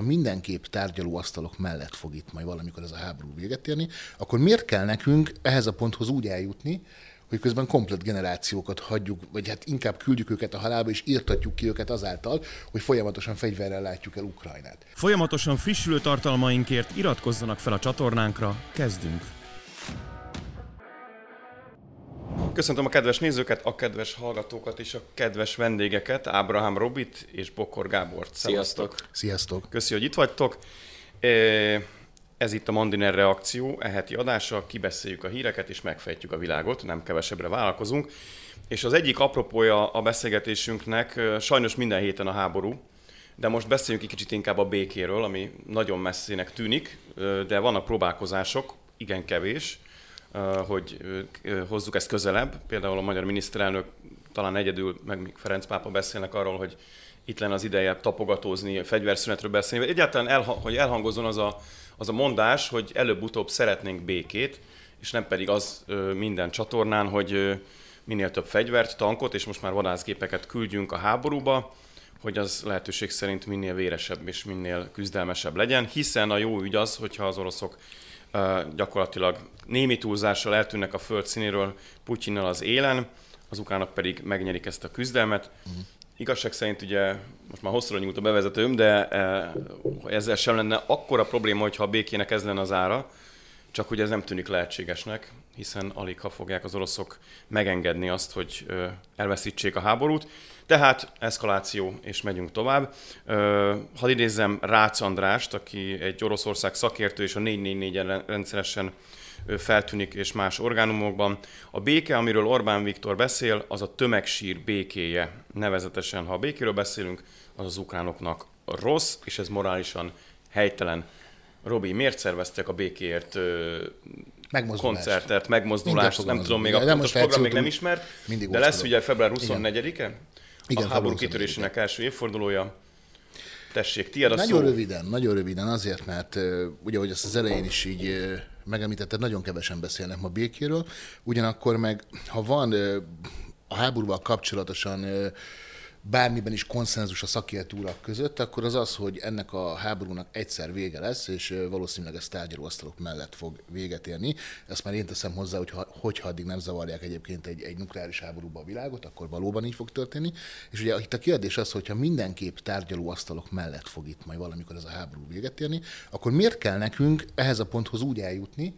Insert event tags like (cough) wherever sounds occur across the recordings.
mindenképp tárgyalóasztalok mellett fog itt majd valamikor ez a háború véget érni, akkor miért kell nekünk ehhez a ponthoz úgy eljutni, hogy közben komplet generációkat hagyjuk, vagy hát inkább küldjük őket a halálba, és írtatjuk ki őket azáltal, hogy folyamatosan fegyverrel látjuk el Ukrajnát. Folyamatosan frissülő tartalmainkért iratkozzanak fel a csatornánkra, kezdünk! Köszöntöm a kedves nézőket, a kedves hallgatókat és a kedves vendégeket, Ábrahám Robit és Bokor Gábort. Sziasztok! Sziasztok! Köszi, hogy itt vagytok. Ez itt a Mandiner reakció, eheti adása, kibeszéljük a híreket és megfejtjük a világot, nem kevesebbre vállalkozunk. És az egyik apropója a beszélgetésünknek sajnos minden héten a háború, de most beszéljünk egy kicsit inkább a békéről, ami nagyon messzének tűnik, de vannak próbálkozások, igen kevés, hogy hozzuk ezt közelebb. Például a magyar miniszterelnök talán egyedül, meg még Ferenc pápa beszélnek arról, hogy itt lenne az ideje tapogatózni, fegyverszünetről beszélni, egyáltalán elha, hogy elhangozzon az a, az a mondás, hogy előbb-utóbb szeretnénk békét, és nem pedig az minden csatornán, hogy minél több fegyvert, tankot, és most már vadászgépeket küldjünk a háborúba, hogy az lehetőség szerint minél véresebb és minél küzdelmesebb legyen, hiszen a jó ügy az, hogyha az oroszok gyakorlatilag némi túlzással eltűnnek a föld színéről Putyinnal az élen, az ukránok pedig megnyerik ezt a küzdelmet. Uh-huh. Igazság szerint ugye most már hosszúra nyújt a bevezetőm, de ezzel sem lenne akkora probléma, hogyha a békének ez lenne az ára, csak hogy ez nem tűnik lehetségesnek, hiszen alig ha fogják az oroszok megengedni azt, hogy elveszítsék a háborút. Tehát eszkaláció, és megyünk tovább. Hadd idézzem Rácz Andrást, aki egy Oroszország szakértő, és a 444-en rendszeresen feltűnik, és más orgánumokban. A béke, amiről Orbán Viktor beszél, az a tömegsír békéje. Nevezetesen, ha a békéről beszélünk, az az ukránoknak rossz, és ez morálisan helytelen. Robi, miért szerveztek a békéért koncertet, megmozdulást, nem tudom, még a pontos program még nem ismert, de lesz ugye február 24-e? Igen, a háború kitörésének első évfordulója. Tessék, tiéd a Nagyon szó. röviden, nagyon röviden, azért, mert ugye, hogy azt az elején is így megemlítetted, nagyon kevesen beszélnek ma békéről, ugyanakkor meg, ha van a háborúval kapcsolatosan bármiben is konszenzus a szakértőrak között, akkor az az, hogy ennek a háborúnak egyszer vége lesz, és valószínűleg ez tárgyalóasztalok mellett fog véget érni. Ezt már én teszem hozzá, hogy ha, hogyha addig nem zavarják egyébként egy, egy nukleáris háborúba a világot, akkor valóban így fog történni. És ugye itt a kérdés az, hogyha mindenképp tárgyalóasztalok mellett fog itt majd valamikor ez a háború véget érni, akkor miért kell nekünk ehhez a ponthoz úgy eljutni,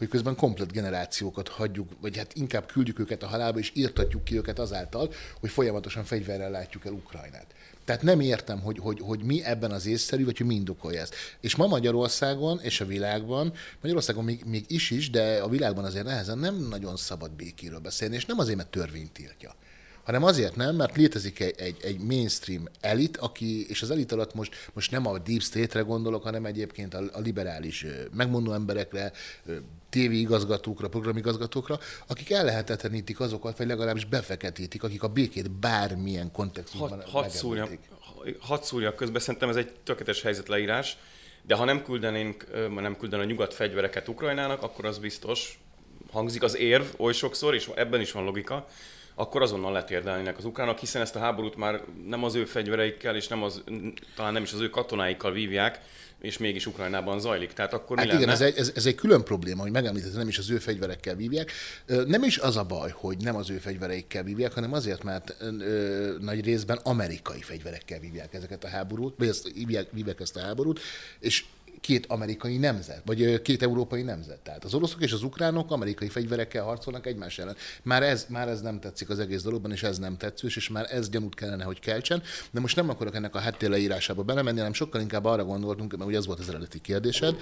hogy közben komplet generációkat hagyjuk, vagy hát inkább küldjük őket a halálba, és írtatjuk ki őket azáltal, hogy folyamatosan fegyverrel látjuk el Ukrajnát. Tehát nem értem, hogy, hogy, hogy mi ebben az észszerű, vagy hogy mi indokolja ezt. És ma Magyarországon és a világban, Magyarországon még, még is is, de a világban azért nehezen nem nagyon szabad békéről beszélni, és nem azért, mert törvény tiltja hanem azért nem, mert létezik egy, egy, egy mainstream elit, aki, és az elit alatt most, most nem a deep state-re gondolok, hanem egyébként a, a liberális megmondó emberekre, TV igazgatókra, programigazgatókra, akik ellehetetlenítik azokat, vagy legalábbis befeketítik, akik a békét bármilyen kontextusban hat, hat szúrja, hat szúrja közben, szerintem ez egy tökéletes helyzetleírás, de ha nem küldenénk, nem küldene a nyugat fegyvereket Ukrajnának, akkor az biztos, hangzik az érv oly sokszor, és ebben is van logika, akkor azonnal letérdelnének az ukránok, hiszen ezt a háborút már nem az ő fegyvereikkel, és nem az, talán nem is az ő katonáikkal vívják, és mégis Ukrajnában zajlik. Tehát akkor mi hát lenne? igen, ez egy, ez, ez egy külön probléma, hogy megemlített, nem is az ő fegyverekkel vívják. Nem is az a baj, hogy nem az ő fegyvereikkel vívják, hanem azért, mert ö, nagy részben amerikai fegyverekkel vívják ezeket a háborút, vagy ezt, vívják, vívják ezt a háborút, és két amerikai nemzet, vagy két európai nemzet. Tehát az oroszok és az ukránok amerikai fegyverekkel harcolnak egymás ellen. Már ez, már ez nem tetszik az egész dologban, és ez nem tetszős, és már ez gyanút kellene, hogy keltsen. De most nem akarok ennek a háttér leírásába belemenni, hanem sokkal inkább arra gondoltunk, mert ugye az volt az eredeti kérdésed,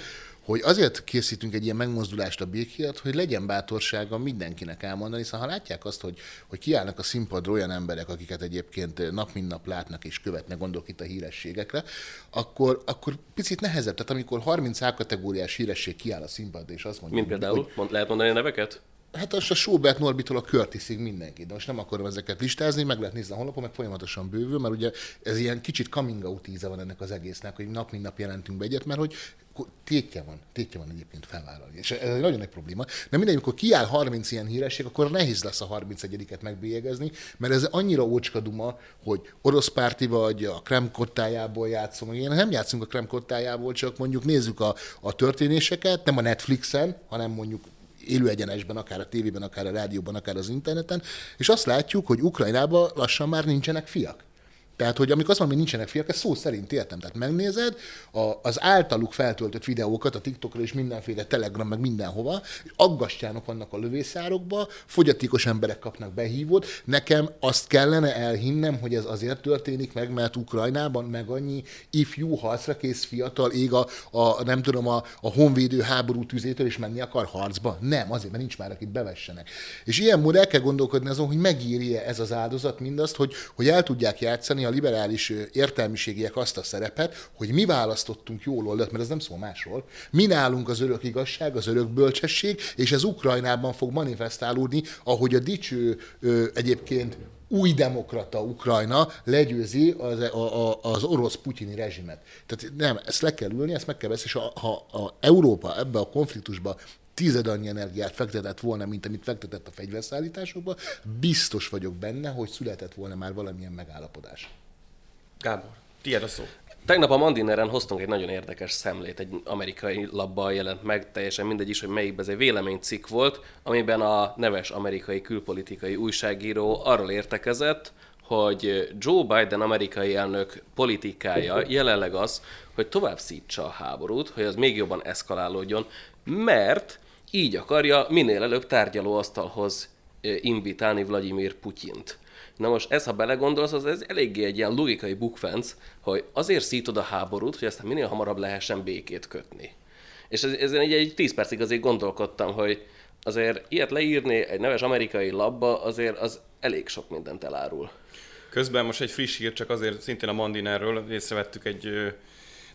hogy azért készítünk egy ilyen megmozdulást a békért, hogy legyen bátorsága mindenkinek elmondani, hiszen ha látják azt, hogy, hogy kiállnak a színpadra olyan emberek, akiket egyébként nap mint nap látnak és követnek, gondolok itt a hírességekre, akkor, akkor picit nehezebb. Tehát amikor 30 A kategóriás híresség kiáll a színpadra, és azt mondja, Mint például? Hogy, Mond, lehet mondani a neveket? Hát az a Schubert Norbitól a Curtisig mindenki, de most nem akarom ezeket listázni, meg lehet nézni a honlapon, meg folyamatosan bővül, mert ugye ez ilyen kicsit coming out íze van ennek az egésznek, hogy nap mint nap jelentünk be egyet, mert hogy tétje van, tétje van egyébként felvállalni. És ez egy nagyon nagy probléma. De mindegy, amikor kiáll 30 ilyen híresség, akkor nehéz lesz a 31-et megbélyegezni, mert ez annyira ócska duma, hogy orosz párti vagy, a Krem kottájából játszom. Én nem játszunk a Krem kottájából, csak mondjuk nézzük a, a történéseket, nem a Netflixen, hanem mondjuk élő egyenesben, akár a tévében, akár a rádióban, akár az interneten, és azt látjuk, hogy Ukrajnában lassan már nincsenek fiak. Tehát, hogy amikor azt mondom, hogy nincsenek fiak, ez szó szerint értem. Tehát megnézed a, az általuk feltöltött videókat a TikTokra és mindenféle Telegram, meg mindenhova, és aggasztjának vannak a lövészárokba, fogyatékos emberek kapnak behívót. Nekem azt kellene elhinnem, hogy ez azért történik meg, mert Ukrajnában meg annyi ifjú, harcra kész fiatal ég a, a nem tudom, a, a honvédő háború tüzétől és menni akar harcba. Nem, azért, mert nincs már, akit bevessenek. És ilyen módon el kell gondolkodni azon, hogy megírja ez az áldozat mindazt, hogy, hogy el tudják játszani a liberális értelmiségiek azt a szerepet, hogy mi választottunk jól oldalt, mert ez nem szól másról. Mi nálunk az örök igazság, az örök bölcsesség, és ez Ukrajnában fog manifestálódni, ahogy a dicső egyébként új demokrata Ukrajna legyőzi az, a, a, az orosz putyini rezsimet. Tehát nem, ezt le kell ülni, ezt meg kell veszni, és ha, ha a Európa ebbe a konfliktusba tized annyi energiát fektetett volna, mint amit fektetett a fegyverszállításokba, biztos vagyok benne, hogy született volna már valamilyen megállapodás. Gábor, tiéd a szó. Tegnap a Mandineren hoztunk egy nagyon érdekes szemlét, egy amerikai labban jelent meg, teljesen mindegy is, hogy melyikben ez egy véleménycikk volt, amiben a neves amerikai külpolitikai újságíró arról értekezett, hogy Joe Biden amerikai elnök politikája jelenleg az, hogy tovább szítsa a háborút, hogy az még jobban eszkalálódjon, mert így akarja minél előbb tárgyalóasztalhoz invitálni Vladimir Putyint. Na most ez, ha belegondolsz, az ez eléggé egy ilyen logikai bukfenc, hogy azért szítod a háborút, hogy aztán minél hamarabb lehessen békét kötni. És ez, ezen egy, egy tíz percig azért gondolkodtam, hogy azért ilyet leírni egy neves amerikai labba, azért az elég sok mindent elárul. Közben most egy friss hír, csak azért szintén a Mandinerről észrevettük egy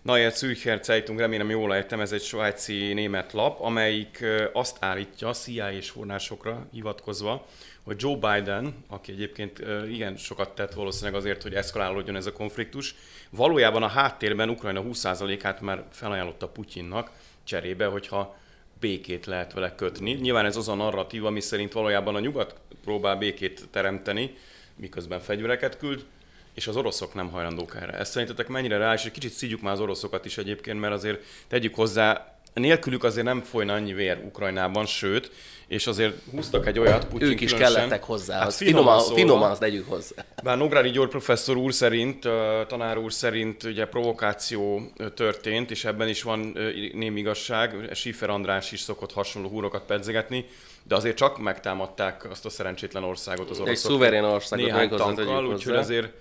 Neue Zürcher Zeitung, remélem jól ejtem, ez egy svájci német lap, amelyik azt állítja, CIA és forrásokra hivatkozva, hogy Joe Biden, aki egyébként igen sokat tett valószínűleg azért, hogy eszkalálódjon ez a konfliktus, valójában a háttérben Ukrajna 20%-át már felajánlotta Putyinnak cserébe, hogyha békét lehet vele kötni. Nyilván ez az a narratíva, ami szerint valójában a nyugat próbál békét teremteni, miközben fegyvereket küld, és az oroszok nem hajlandók erre. Ezt szerintetek mennyire rá, és egy kicsit szígyük már az oroszokat is egyébként, mert azért tegyük hozzá, nélkülük azért nem folyna annyi vér Ukrajnában, sőt, és azért húztak egy olyat, Putyin Ők is különösen, kellettek hozzá, hát finoman, finoman, finoman azt tegyük hozzá. Bár Nográdi György professzor úr szerint, tanár úr szerint ugye provokáció történt, és ebben is van némi igazság, Schiffer András is szokott hasonló húrokat pedzegetni, de azért csak megtámadták azt a szerencsétlen országot az oroszok. Egy szuverén országot néhány tankkal, úgyhogy azért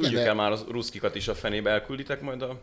küldjük Igen, el már az ruszkikat is a fenébe, elkülditek majd a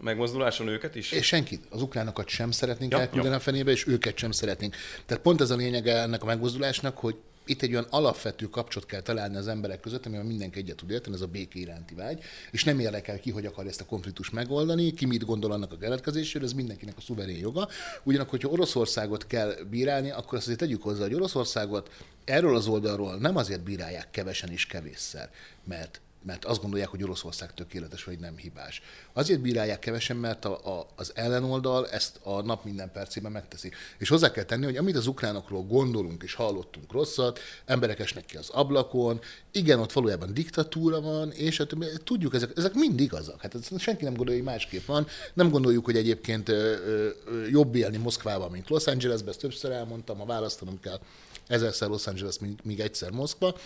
megmozduláson őket is? És senkit. Az ukránokat sem szeretnénk ja, elküldeni ja. a fenébe, és őket sem szeretnénk. Tehát pont ez a lényege ennek a megmozdulásnak, hogy itt egy olyan alapvető kapcsot kell találni az emberek között, amivel mindenki egyet tud érteni, ez a béké iránti vágy, és nem érdekel ki, hogy akar ezt a konfliktus megoldani, ki mit gondol annak a keletkezéséről, ez mindenkinek a szuverén joga. Ugyanakkor, hogyha Oroszországot kell bírálni, akkor azt azért tegyük hozzá, hogy Oroszországot erről az oldalról nem azért bírálják kevesen és kevésszer, mert mert azt gondolják, hogy Oroszország tökéletes vagy nem hibás. Azért bírálják kevesen, mert a, a, az ellenoldal ezt a nap minden percében megteszi. És hozzá kell tenni, hogy amit az ukránokról gondolunk és hallottunk rosszat, emberek esnek ki az ablakon, igen, ott valójában diktatúra van, és hát, tudjuk, ezek, ezek mind igazak. Hát senki nem gondolja, hogy másképp van. Nem gondoljuk, hogy egyébként ö, ö, jobb élni Moszkvában, mint Los Angelesben, ezt többször elmondtam, ha választanom kell ezerszer Los Angeles, míg egyszer Moszkva.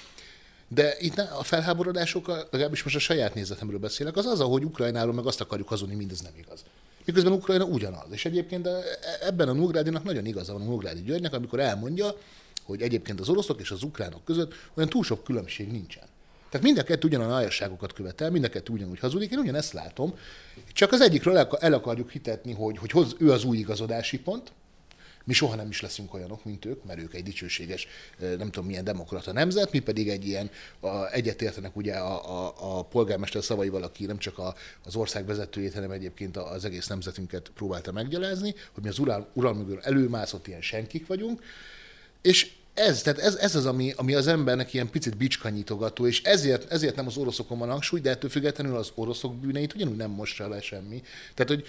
De itt a felháborodások, legalábbis most a saját nézetemről beszélek, az az, hogy Ukrajnáról meg azt akarjuk hazudni, mindez nem igaz. Miközben Ukrajna ugyanaz. És egyébként ebben a Nógrádinak nagyon igaza van a Nógrádi Györgynek, amikor elmondja, hogy egyébként az oroszok és az ukránok között olyan túl sok különbség nincsen. Tehát mind a kettő ugyanolyan aljasságokat követel, mind a kettő ugyanúgy hazudik, én ugyanezt látom. Csak az egyikről el akarjuk hitetni, hogy, hogy hoz, ő az új igazodási pont, mi soha nem is leszünk olyanok, mint ők, mert ők egy dicsőséges, nem tudom milyen demokrata nemzet, mi pedig egy ilyen, a, egyetértenek ugye a, a, a polgármester szavaival, aki nem csak a, az ország vezetőjét, hanem egyébként az egész nemzetünket próbálta meggyalázni, hogy mi az ural, uralmögön előmászott ilyen senkik vagyunk, és ez, tehát ez, ez az, ami, ami az embernek ilyen picit bicskanyitogató, és ezért, ezért nem az oroszokon van hangsúly, de ettől függetlenül az oroszok bűneit ugyanúgy nem mossa le semmi. Tehát, hogy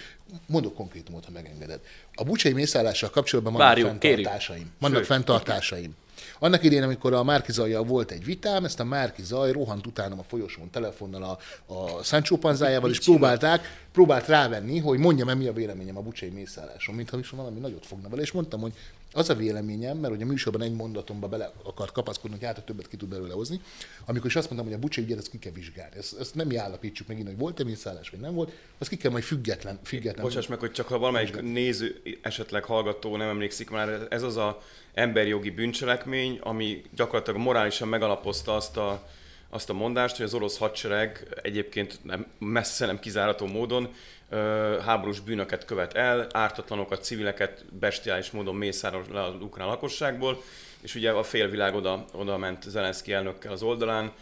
mondok konkrétumot, ha megengeded. A bucsai mészállással kapcsolatban vannak Várjuk, fenntartásaim. Vannak Sőt, fenntartásaim. Annak idén, amikor a Márki Zajjal volt egy vitám, ezt a Márki Zaj rohant utánam a folyosón telefonnal a, a Sancho panzájával, és próbálták, próbált rávenni, hogy mondjam el, mi a véleményem a bucsai mészálláson, mintha is valami nagyot fogna vele, és mondtam, hogy az a véleményem, mert hogy a műsorban egy mondatomba bele akart kapaszkodni, hogy hát a többet ki tud belőle hozni, amikor is azt mondtam, hogy a bucsai ügyet, ezt ki kell vizsgálni. Ezt, ezt nem mi állapítsuk meg, hogy volt-e mészállás, vagy nem volt, azt ki kell majd független. független Bocsáss meg, hogy csak ha valamelyik néző, esetleg hallgató nem emlékszik már, ez az a emberjogi bűncselekmény, ami gyakorlatilag morálisan megalapozta azt a, azt a mondást, hogy az orosz hadsereg egyébként nem, messze nem kizárató módon háborús bűnöket követ el, ártatlanokat, civileket bestiális módon mészárol le az ukrán lakosságból, és ugye a félvilág oda, oda ment Zelenszky elnökkel az oldalán,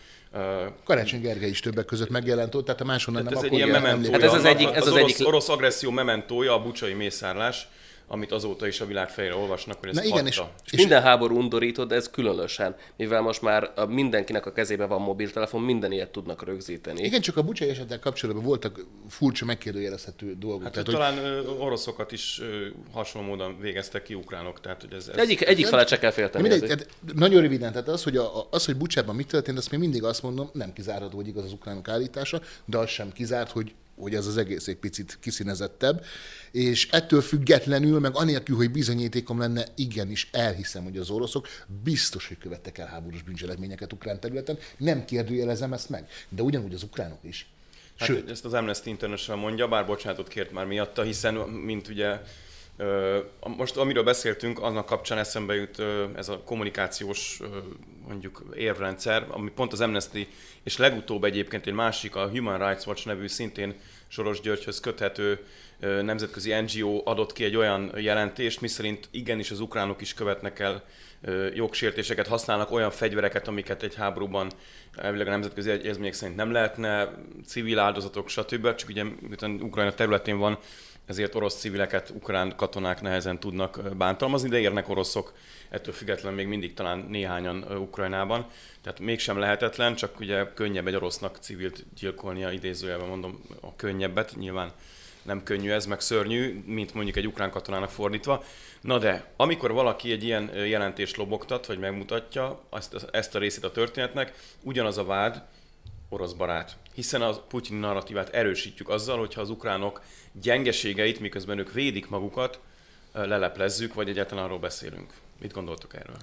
Karácsony Gergely is többek között megjelent ott, tehát a máshonnan tehát nem ez egy akkor ilyen ilyen mementója. Hát ez az egyik- ez az, az orosz, egyik- orosz agresszió mementója, a bucsai mészárlás, amit azóta is a világ fejére olvasnak, hogy ez Na igen, és, adta. És minden háború undorító, de ez különösen, mivel most már mindenkinek a kezében van mobiltelefon, minden ilyet tudnak rögzíteni. Igen, csak a bucsai esettel kapcsolatban voltak furcsa megkérdőjelezhető dolgok. Hát tehát, hogy talán oroszokat is hasonló módon végeztek ki ukránok, tehát hogy ez, ez Egyik, egyik felet se kell De félteni. mindegy, tehát nagyon röviden, tehát az, hogy, a, a- az, hogy Bucsában mi történt, azt még mindig azt mondom, nem kizárható, hogy igaz az ukránok állítása, de az sem kizárt, hogy hogy ez az egész egy picit kiszínezettebb, és ettől függetlenül, meg anélkül, hogy bizonyítékom lenne, igenis elhiszem, hogy az oroszok biztos, hogy követtek el háborús bűncselekményeket ukrán területen, nem kérdőjelezem ezt meg, de ugyanúgy az ukránok is. Hát Sőt, ezt az Amnesty International mondja, bár bocsánatot kért már miatta, hiszen mint ugye most amiről beszéltünk, annak kapcsán eszembe jut ez a kommunikációs mondjuk érvrendszer, ami pont az Amnesty, és legutóbb egyébként egy másik, a Human Rights Watch nevű szintén Soros Györgyhöz köthető nemzetközi NGO adott ki egy olyan jelentést, miszerint igenis az ukránok is követnek el jogsértéseket, használnak olyan fegyvereket, amiket egy háborúban elvileg a nemzetközi egyezmények szerint nem lehetne, civil áldozatok, stb. Csak ugye miután Ukrajna területén van, ezért orosz civileket ukrán katonák nehezen tudnak bántalmazni, de érnek oroszok ettől függetlenül még mindig talán néhányan Ukrajnában. Tehát mégsem lehetetlen, csak ugye könnyebb egy orosznak civilt gyilkolnia, idézőjelben mondom a könnyebbet, nyilván nem könnyű ez, meg szörnyű, mint mondjuk egy ukrán katonának fordítva. Na de, amikor valaki egy ilyen jelentést lobogtat, vagy megmutatja ezt, ezt a részét a történetnek, ugyanaz a vád orosz barát. Hiszen a Putyin narratívát erősítjük azzal, hogyha az ukránok gyengeségeit, miközben ők védik magukat, leleplezzük, vagy egyáltalán arról beszélünk. Mit gondoltok erről?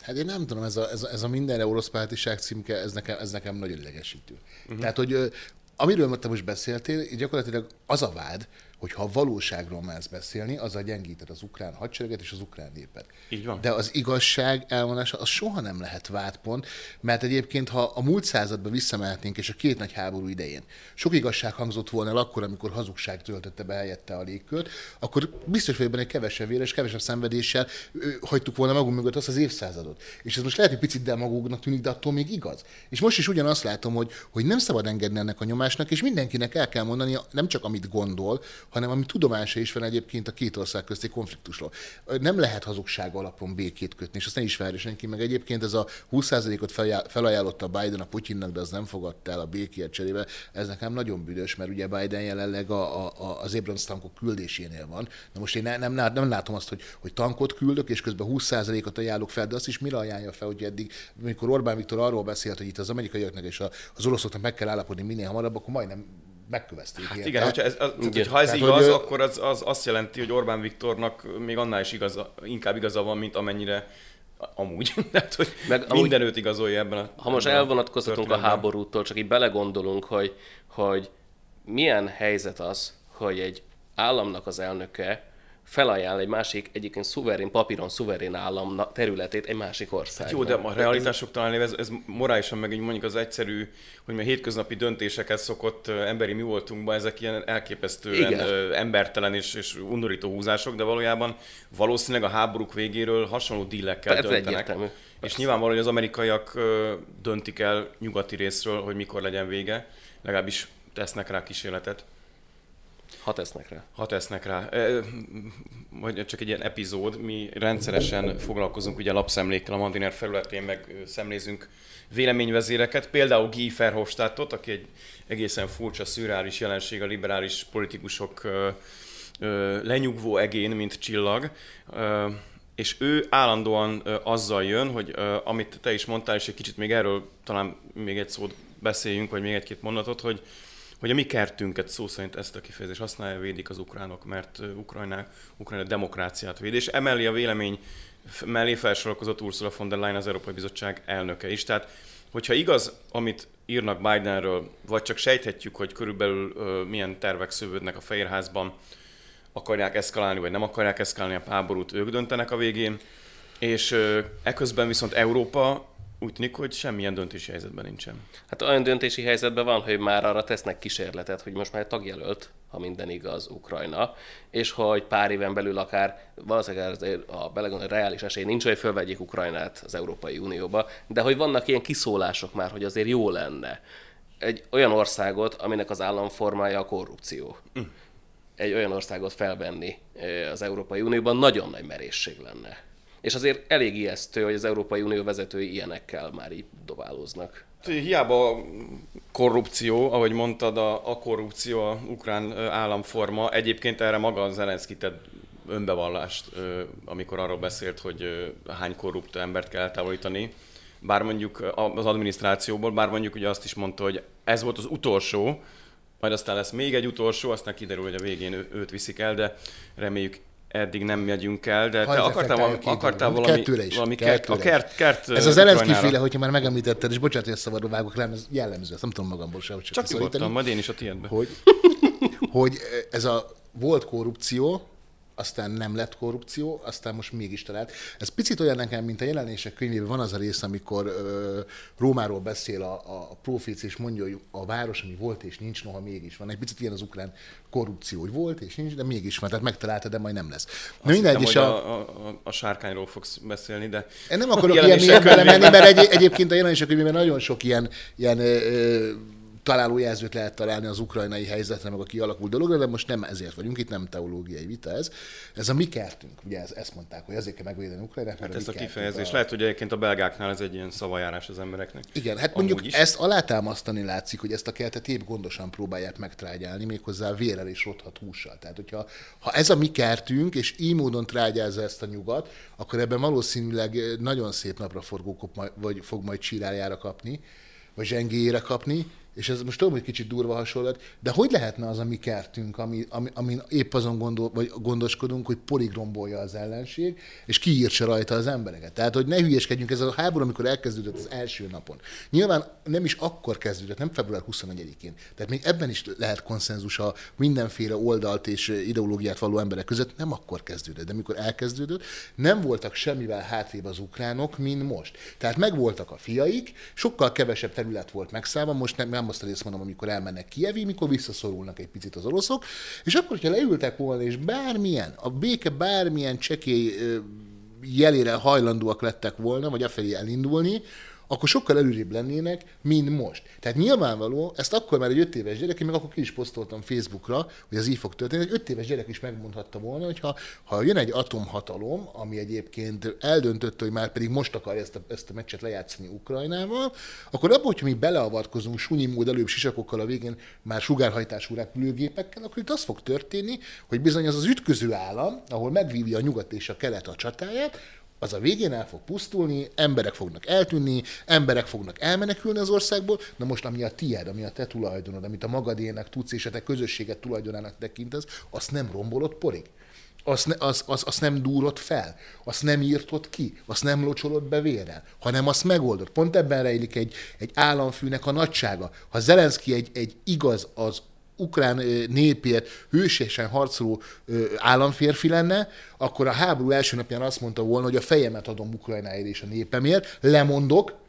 Hát én nem tudom, ez a, ez a, ez a mindenre orosz pártiság címke, ez nekem, ez nekem nagyon idegesítő. Uh-huh. Tehát, hogy amiről te most beszéltél, gyakorlatilag az a vád, hogy ha a valóságról mersz beszélni, azzal gyengíted az ukrán hadsereget és az ukrán népet. Így van. De az igazság elvonása az soha nem lehet vádpont, mert egyébként, ha a múlt századba visszamehetnénk, és a két nagy háború idején sok igazság hangzott volna el akkor, amikor hazugság töltötte be helyette a légkört, akkor biztos vagyok benne, hogy kevesebb véres, kevesebb szenvedéssel hagytuk volna magunk mögött azt az évszázadot. És ez most lehet, hogy picit demagógnak tűnik, de attól még igaz. És most is ugyanazt látom, hogy, hogy nem szabad engedni ennek a nyomásnak, és mindenkinek el kell mondani nem csak amit gondol, hanem ami tudomása is van egyébként a két ország közti konfliktusról. Nem lehet hazugság alapon békét kötni, és azt ne is várja senki, meg egyébként ez a 20%-ot felajá- felajánlotta Biden a Putyinnak, de az nem fogadta el a békért cserébe. Ez nekem nagyon büdös, mert ugye Biden jelenleg a, a, a, az Abrams tankok küldésénél van. Na most én ne- nem, nem, nem látom azt, hogy, hogy tankot küldök, és közben 20%-ot ajánlok fel, de azt is mire ajánlja fel, hogy eddig, amikor Orbán Viktor arról beszélt, hogy itt az amerikaiaknak és az oroszoknak meg kell állapodni minél hamarabb, akkor majdnem megkövezték. Hát érte. igen, hogyha ez, az, Igen. ha ez Tehát, igaz, hogy, akkor az, az azt jelenti, hogy Orbán Viktornak még annál is igaza, inkább igaza van, mint amennyire amúgy. (laughs) Tehát, hogy Meg amúgy- mindenőt igazolja ebben a Ha most elvonatkoztatunk a háborútól, csak így belegondolunk, hogy, hogy milyen helyzet az, hogy egy államnak az elnöke felajánl egy másik, egyébként szuverén, papíron szuverén állam területét egy másik országnak. Jó, de a realitások talán ez, ez morálisan meg így mondjuk az egyszerű, hogy mi hétköznapi döntéseket szokott emberi mi voltunkban, ezek ilyen elképesztően Igen. embertelen és, és undorító húzások, de valójában valószínűleg a háborúk végéről hasonló dílekkel Ez döntenek. egyértelmű. És nyilvánvaló, hogy az amerikaiak döntik el nyugati részről, hogy mikor legyen vége, legalábbis tesznek rá kísérletet. Ha tesznek rá. Ha tesznek rá. Vagy csak egy ilyen epizód, mi rendszeresen foglalkozunk ugye lapszemlékkel a Mandiner felületén, meg szemlézünk véleményvezéreket, például Guy Verhofstadtot, aki egy egészen furcsa, szürreális jelenség a liberális politikusok lenyugvó egén, mint csillag és ő állandóan azzal jön, hogy amit te is mondtál, és egy kicsit még erről talán még egy szót beszéljünk, vagy még egy-két mondatot, hogy, hogy a mi kertünket szó szerint ezt a kifejezést használja, védik az ukránok, mert Ukrajnák, Ukrajna demokráciát véd, és emeli a vélemény mellé felsorakozott Ursula von der Leyen, az Európai Bizottság elnöke is. Tehát, hogyha igaz, amit írnak Bidenről, vagy csak sejthetjük, hogy körülbelül uh, milyen tervek szövődnek a Fehérházban, akarják eszkalálni, vagy nem akarják eszkalálni a háborút, ők döntenek a végén. És eközben viszont Európa úgy tűnik, hogy semmilyen döntési helyzetben nincsen. Hát olyan döntési helyzetben van, hogy már arra tesznek kísérletet, hogy most már tagjelölt, ha minden igaz, Ukrajna, és hogy pár éven belül akár valószínűleg azért a belegondolni reális esély nincs, hogy fölvegyék Ukrajnát az Európai Unióba, de hogy vannak ilyen kiszólások már, hogy azért jó lenne egy olyan országot, aminek az államformája a korrupció. Mm egy olyan országot felvenni az Európai Unióban nagyon nagy merészség lenne. És azért elég ijesztő, hogy az Európai Unió vezetői ilyenekkel már így dobálóznak. Hiába korrupció, ahogy mondtad, a, a korrupció, a ukrán államforma. Egyébként erre maga Zelenszky tett önbevallást, amikor arról beszélt, hogy hány korrupt embert kell eltávolítani. Bár mondjuk az adminisztrációból, bár mondjuk ugye azt is mondta, hogy ez volt az utolsó, majd aztán lesz még egy utolsó, aztán kiderül, hogy a végén ő, őt viszik el, de reméljük eddig nem megyünk el, de te akartál, valami, akartál valami, kettőre is, valami kert, a kert, kert Ez az Elenszki féle, hogyha már megemlítetted, és bocsánat, hogy szabadon vágok rám, ez jellemző, ezt nem tudom magamból sem csak Csak nyugodtan, majd én is a tiédbe. Hogy, hogy ez a volt korrupció, aztán nem lett korrupció, aztán most mégis talált. Ez picit olyan nekem, mint a jelenések könyvében van az a rész, amikor ö, Rómáról beszél a, a proféc, és mondja, hogy a város, ami volt és nincs, noha mégis van. Egy picit ilyen az ukrán korrupció, hogy volt és nincs, de mégis van. Tehát megtalálta, de majd nem lesz. Na, mindegy, hittem, is a, a, a, a, sárkányról fogsz beszélni, de... Én nem akarok ilyen mélyebben menni, mert egy, egyébként a jelenések könyvében nagyon sok ilyen, ilyen ö, találójelzőt lehet találni az ukrajnai helyzetre, meg a kialakult dologra, de most nem ezért vagyunk itt, nem teológiai vita ez. Ez a mi kertünk, ugye ez, ezt mondták, hogy ezért kell megvédeni Ukrajnát. Hát a, a kifejezés. A... Lehet, hogy egyébként a belgáknál ez egy ilyen szavajárás az embereknek. Igen, hát Amúgy mondjuk is. ezt alátámasztani látszik, hogy ezt a kertet épp gondosan próbálják megtrágyálni, méghozzá vérrel és rothat hússal. Tehát, hogyha ha ez a mi kertünk, és így módon trágyázza ezt a nyugat, akkor ebben valószínűleg nagyon szép napra forgó vagy fog majd csiráljára kapni, vagy zsengéjére kapni, és ez most tudom, hogy kicsit durva hasonlat, de hogy lehetne az a mi kertünk, ami, ami, amin épp azon gondol, vagy gondoskodunk, hogy poligrombolja az ellenség, és kiírtsa rajta az embereket. Tehát, hogy ne hülyeskedjünk, ez a háború, amikor elkezdődött az első napon. Nyilván nem is akkor kezdődött, nem február 21-én. Tehát még ebben is lehet konszenzus a mindenféle oldalt és ideológiát való emberek között, nem akkor kezdődött, de amikor elkezdődött, nem voltak semmivel hátrébb az ukránok, mint most. Tehát megvoltak a fiaik, sokkal kevesebb terület volt megszállva, most nem, nem azt a részt mondom, amikor elmennek Kievi, mikor visszaszorulnak egy picit az oroszok, és akkor, hogyha leültek volna, és bármilyen, a béke bármilyen csekély jelére hajlandóak lettek volna, vagy afelé elindulni, akkor sokkal előrébb lennének, mint most. Tehát nyilvánvaló, ezt akkor már egy öt éves gyerek, én meg akkor ki is posztoltam Facebookra, hogy az így fog történni, egy öt éves gyerek is megmondhatta volna, hogy ha, ha jön egy atomhatalom, ami egyébként eldöntötte, hogy már pedig most akarja ezt a, ezt a meccset lejátszani Ukrajnával, akkor abban, hogyha mi beleavatkozunk sunyi mód előbb sisakokkal a végén már sugárhajtású repülőgépekkel, akkor itt az fog történni, hogy bizony az az ütköző állam, ahol megvívja a nyugat és a kelet a csatáját, az a végén el fog pusztulni, emberek fognak eltűnni, emberek fognak elmenekülni az országból, na most ami a tied, ami a te tulajdonod, amit a magadének tudsz, és a te közösséget tulajdonának tekintesz, azt nem rombolod porig. Azt, ne, az, az, azt nem dúrod fel, azt nem írtod ki, azt nem locsolod be vérrel, hanem azt megoldod. Pont ebben rejlik egy, egy államfűnek a nagysága. Ha Zelenszky egy, egy igaz az ukrán népért hősiesen harcoló államférfi lenne, akkor a háború első napján azt mondta volna, hogy a fejemet adom Ukrajnáért és a népemért, lemondok,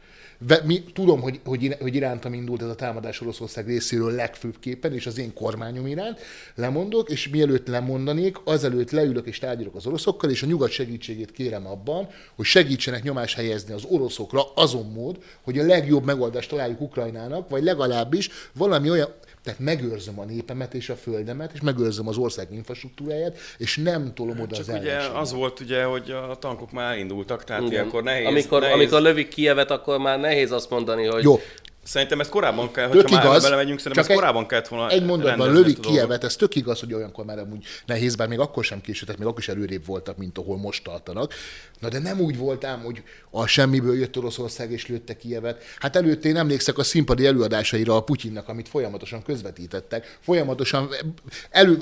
mi, tudom, hogy, hogy, hogy irántam indult ez a támadás Oroszország részéről legfőbbképpen, és az én kormányom iránt. Lemondok, és mielőtt lemondanék, azelőtt leülök és tárgyalok az oroszokkal, és a nyugat segítségét kérem abban, hogy segítsenek nyomás helyezni az oroszokra azon mód, hogy a legjobb megoldást találjuk Ukrajnának, vagy legalábbis valami olyan, Tehát megőrzöm a népemet és a földemet, és megőrzöm az ország infrastruktúráját, és nem tolom oda Csak az ugye ellenséget. az volt ugye, hogy a tankok már indultak, tehát Igen. ilyenkor nehéz, amikor, nehéz. amikor lövik Kievet, akkor már nehéz azt mondani, hogy Jó, Szerintem ez korábban kell, Tök hogyha már igaz, belemegyünk, szerintem ez korábban kellett volna egy mondatban lövik. Kievet, ez tök igaz, hogy olyankor már amúgy nehéz, bár még akkor sem késő, tehát még akkor is előrébb voltak, mint ahol most tartanak. Na de nem úgy volt ám, hogy a semmiből jött Oroszország és lőtte Kievet. Hát előtte én emlékszek a színpadi előadásaira a Putyinnak, amit folyamatosan közvetítettek. Folyamatosan elő,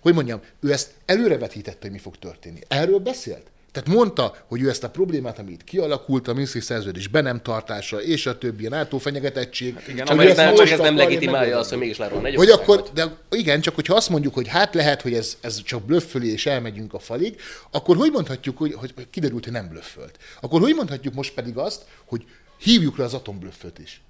hogy mondjam, ő ezt előrevetítette, hogy mi fog történni. Erről beszélt? Tehát mondta, hogy ő ezt a problémát, ami itt kialakult, a Minszki szerződés be nem tartása, és a többi, a NATO fenyegetettség. Hát igen, csak ezt nem, csak ez nem legitimálja azt, hogy mégis lerol egy országot. akkor, de igen, csak hogyha azt mondjuk, hogy hát lehet, hogy ez, ez csak blöfföli, és elmegyünk a falig, akkor hogy mondhatjuk, hogy, hogy kiderült, hogy nem blöffölt? Akkor hogy mondhatjuk most pedig azt, hogy hívjuk le az atomblöfföt is?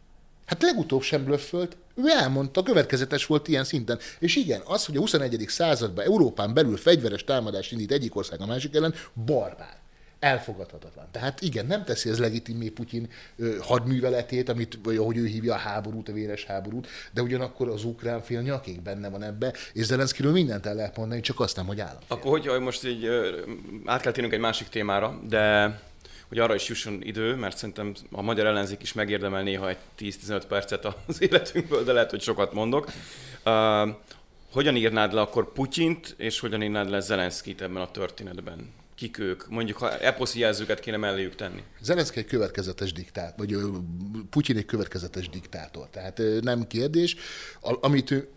Hát legutóbb sem blöffölt, ő elmondta, következetes volt ilyen szinten. És igen, az, hogy a 21. században Európán belül fegyveres támadást indít egyik ország a másik ellen, barbár. Elfogadhatatlan. Tehát igen, nem teszi ez legitimé Putyin ö, hadműveletét, amit, vagy ahogy ő hívja a háborút, a véres háborút, de ugyanakkor az ukrán fél nyakig benne van ebbe, és Zelenszkiről mindent el lehet mondani, csak azt nem, hogy állam. Akkor hogy most így át kell egy másik témára, de hogy arra is jusson idő, mert szerintem a magyar ellenzék is megérdemel néha egy 10-15 percet az (laughs) életünkből, de lehet, hogy sokat mondok. Uh, hogyan írnád le akkor Putyint, és hogyan írnád le Zelenszkit ebben a történetben? Kik ők? Mondjuk, ha eposzi jelzőket kéne melléjük tenni. Zelenszky egy következetes diktát, vagy Putyin egy következetes diktátor. Tehát nem kérdés, a- amit ő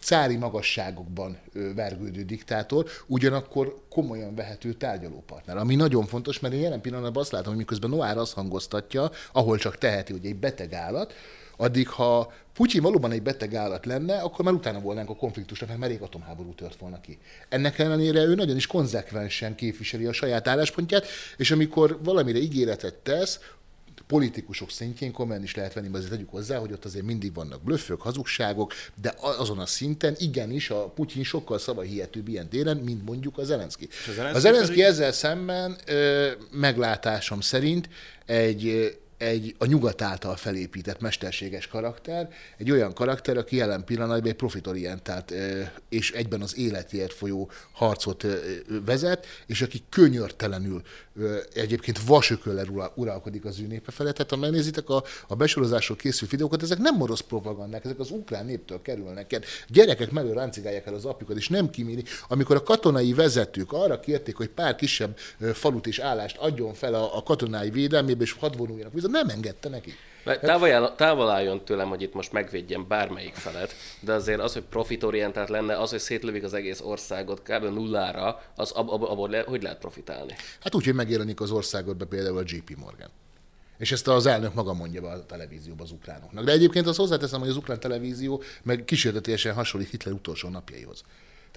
cári magasságokban vergődő diktátor, ugyanakkor komolyan vehető tárgyalópartner. Ami nagyon fontos, mert én jelen pillanatban azt látom, hogy miközben Noár azt hangoztatja, ahol csak teheti, hogy egy beteg állat, addig, ha Putyin valóban egy beteg állat lenne, akkor már utána volnánk a konfliktusnak, mert merék atomháború tört volna ki. Ennek ellenére ő nagyon is konzekvensen képviseli a saját álláspontját, és amikor valamire ígéretet tesz, politikusok szintjén komolyan is lehet venni, azért tegyük hozzá, hogy ott azért mindig vannak blöffök, hazugságok, de azon a szinten igenis a Putyin sokkal szavahihetőbb ilyen téren, mint mondjuk a Zelenszky. a Zelenszky A Zelenszky pedig- ezzel szemben ö, meglátásom szerint egy egy a nyugat által felépített mesterséges karakter, egy olyan karakter, aki jelen pillanatban egy profitorientált és egyben az életért folyó harcot vezet, és aki könyörtelenül egyébként vasököllel ura- uralkodik az ő népe felett. Tehát ha megnézitek a, a besorozásról készült videókat, ezek nem orosz propagandák, ezek az ukrán néptől kerülnek. el. Gyerekek mellől ráncigálják el az apjukat, és nem kiméri. Amikor a katonai vezetők arra kérték, hogy pár kisebb falut és állást adjon fel a, a katonái védelmébe, és hadd vonuljanak vissza, nem engedte neki. Távol, áll- távol álljon tőlem, hogy itt most megvédjem bármelyik felet, de azért az, hogy profitorientált lenne, az, hogy szétlövik az egész országot kb. nullára, az ab, ab, abból le, hogy lehet profitálni? Hát úgy, hogy megjelenik az országodban például a JP Morgan. És ezt az elnök maga mondja a televízióban az ukránoknak. De egyébként azt hozzáteszem, hogy az ukrán televízió meg kísérletesen hasonlít Hitler utolsó napjaihoz.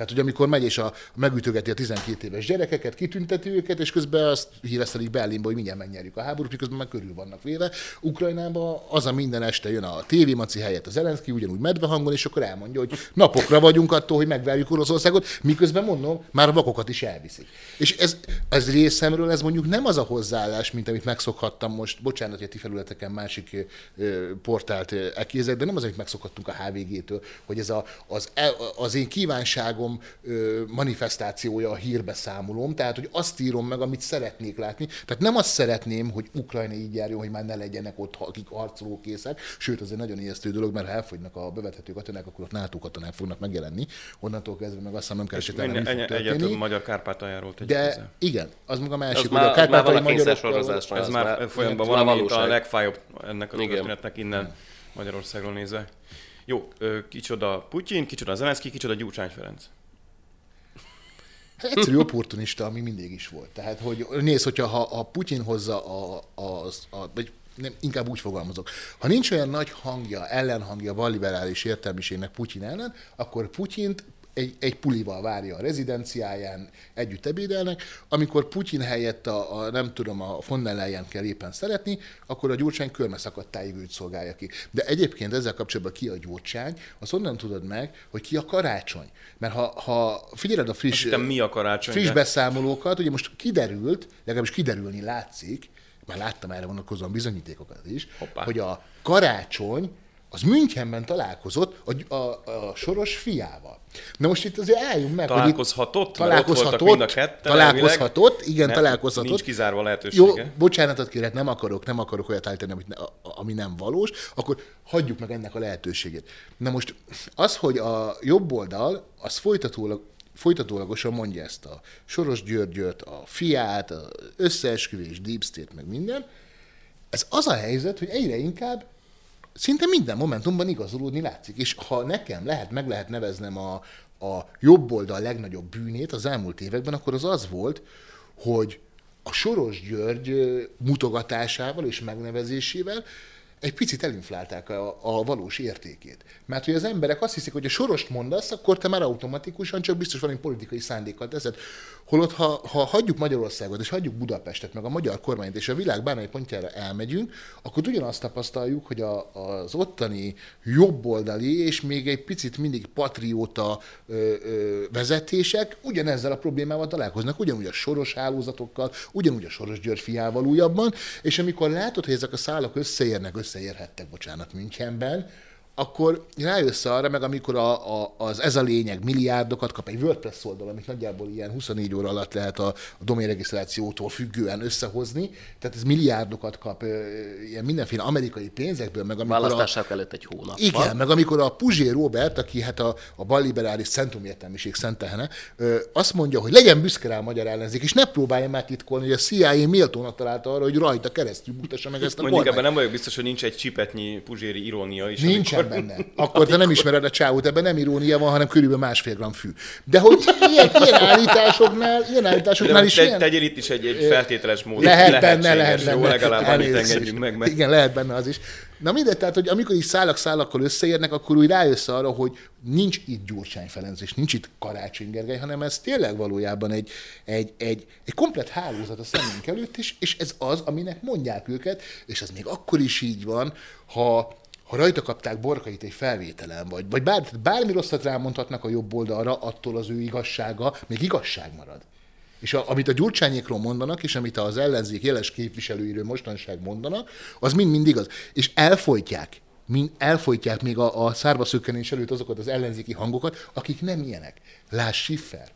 Tehát, hogy amikor megy és a, megütögeti a 12 éves gyerekeket, kitünteti őket, és közben azt híresztelik Berlinbe, hogy mindjárt megnyerjük a háborút, miközben már körül vannak véve. Ukrajnában az a minden este jön a tévémaci helyett az Zelenszky, ugyanúgy medvehangon, és akkor elmondja, hogy napokra vagyunk attól, hogy megverjük Oroszországot, miközben mondom, már a vakokat is elviszik. És ez, ez részemről, ez mondjuk nem az a hozzáállás, mint amit megszokhattam most, bocsánat, hogy a ti felületeken másik ö, portált ekézek, de nem az, amit megszokhattunk a HVG-től, hogy ez a, az, e- az én kívánságom ö, manifestációja a hírbeszámolóm, tehát, hogy azt írom meg, amit szeretnék látni. Tehát nem azt szeretném, hogy Ukrajna így járjon, hogy már ne legyenek ott, akik harcolókészek, sőt, az egy nagyon ijesztő dolog, mert ha elfogynak a bevethető katonák, akkor ott NATO katonák fognak megjelenni. Onnantól kezdve meg azt hiszem nem kell esélytelen, Ennyi- mi fog ennyi- Egyet történni. a magyar Kárpátaljáról De hozzá. igen, az meg a másik, hogy már, a a magyarokkal... Ez már már van, a legfájóbb ennek a történetnek innen Magyarországról nézve. Jó, kicsoda Putyin, kicsoda Zelenszky, kicsoda Gyurcsány Ferenc. Hát egyszerű opportunista, ami mindig is volt. Tehát, hogy nézd, hogyha ha, ha Putyin hozza a, a, a vagy nem, inkább úgy fogalmazok. Ha nincs olyan nagy hangja, ellenhangja balliberális értelmiségnek Putyin ellen, akkor Putyint egy, egy pulival várja a rezidenciáján, együtt ebédelnek. Amikor Putyin helyett a, a nem tudom, a von der Leyen kell éppen szeretni, akkor a Gyurcsány körmeszakadtáig őt szolgálja ki. De egyébként ezzel kapcsolatban ki a Gyurcsány, azt onnan tudod meg, hogy ki a karácsony. Mert ha, ha figyeled a friss, Hittem, mi a karácsony? friss de- beszámolókat, ugye most kiderült, legalábbis kiderülni látszik, már láttam erre vonatkozóan bizonyítékokat is, Hoppá. hogy a karácsony az Münchenben találkozott a, a, a soros fiával. Na most itt azért álljunk meg, találkozhatott, hogy találkozhatott, a ketten, találkozhatott, igen, nem, találkozhatott. Nincs kizárva lehetősége. Jó, bocsánatot kérek, nem akarok, nem akarok olyat állítani, amit ami nem valós, akkor hagyjuk meg ennek a lehetőségét. Na most az, hogy a jobb oldal, az folytatólag folytatólagosan mondja ezt a Soros Györgyöt, a fiát, az összeesküvés, Deep State, meg minden, ez az a helyzet, hogy egyre inkább szinte minden momentumban igazolódni látszik. És ha nekem lehet, meg lehet neveznem a, a jobb oldal legnagyobb bűnét az elmúlt években, akkor az az volt, hogy a Soros György mutogatásával és megnevezésével egy picit elinflálták a, a valós értékét. Mert hogy az emberek azt hiszik, hogy a sorost mondasz, akkor te már automatikusan csak biztos valami politikai szándékkal teszed. Holott, ha, ha hagyjuk Magyarországot, és hagyjuk Budapestet, meg a magyar kormányt, és a világ bármely pontjára elmegyünk, akkor ugyanazt tapasztaljuk, hogy a, az ottani jobboldali, és még egy picit mindig patrióta ö, ö, vezetések ugyanezzel a problémával találkoznak, ugyanúgy a soros hálózatokkal, ugyanúgy a soros György fiával újabban, és amikor látod, hogy ezek a szálak összeérnek, összeérhettek, bocsánat, Münchenben, akkor rájössz arra, meg amikor a, a, az ez a lényeg milliárdokat kap egy WordPress oldal, amit nagyjából ilyen 24 óra alatt lehet a, a doményregisztrációtól függően összehozni, tehát ez milliárdokat kap ilyen mindenféle amerikai pénzekből, meg amikor Választások a, előtt egy hónap. Igen, meg amikor a Puzsé Robert, aki hát a, a balliberális centrumértelmiség szentehene, azt mondja, hogy legyen büszke rá a magyar ellenzék, és ne próbálja már titkolni, hogy a CIA méltónak találta arra, hogy rajta keresztül mutassa meg ezt a Mondjuk ebben nem vagyok biztos, hogy nincs egy csipetnyi puzséri irónia is. Nincsen benne. Akkor te nem ismered a csávót, ebben nem irónia van, hanem körülbelül másfél gram fű. De hogy ilyen, ilyen állításoknál, ilyen állításoknál is te, ilyen... Tegyél itt is egy, egy feltételes módon. Lehet benne, lehet benne. Jó, legalább annyit engedjünk meg. meg. Igen, lehet benne az is. Na mindegy, tehát, hogy amikor is szálak szállakkal összeérnek, akkor úgy rájössz arra, hogy nincs itt Gyurcsány Ferenc, és nincs itt Karácsony Gergely, hanem ez tényleg valójában egy, egy, egy, egy komplet hálózat a szemünk előtt, és, és ez az, aminek mondják őket, és ez még akkor is így van, ha ha rajta kapták Borkait egy felvételen, vagy, vagy bár, bármi rosszat rámondhatnak a jobb oldalra, attól az ő igazsága még igazság marad. És a, amit a gyurcsányékról mondanak, és amit az ellenzék jeles képviselőiről mostanság mondanak, az mind-mind igaz. És elfolytják, mind elfolytják még a, a szárba szökkenés előtt azokat az ellenzéki hangokat, akik nem ilyenek. Láss Schiffer,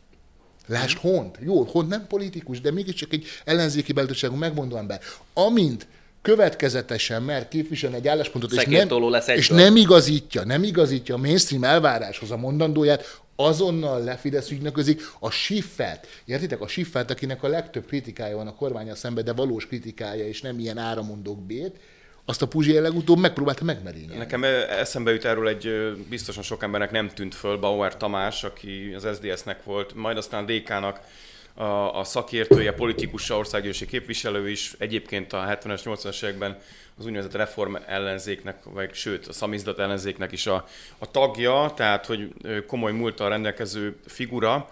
Lásd Hont. Jó, Hont nem politikus, de mégiscsak egy ellenzéki beltőségű megmondó ember. Amint következetesen mer képviselni egy álláspontot, és nem, lesz és nem igazítja, nem igazítja a mainstream elváráshoz a mondandóját, azonnal lefidesz ügynöközik a Schiffert. Értitek? A Schiffert, akinek a legtöbb kritikája van a kormánya szemben, de valós kritikája, és nem ilyen áramondók bét, azt a Puzsi legutóbb megpróbálta megmerényelni. Nekem eszembe jut erről egy biztosan sok embernek nem tűnt föl, Bauer Tamás, aki az SDS-nek volt, majd aztán DK-nak a, a szakértője, politikusa, országgyűlési képviselő is, egyébként a 70-es, 80-as években az úgynevezett reform ellenzéknek, vagy sőt a szamizdat ellenzéknek is a, a tagja, tehát hogy komoly múltal rendelkező figura,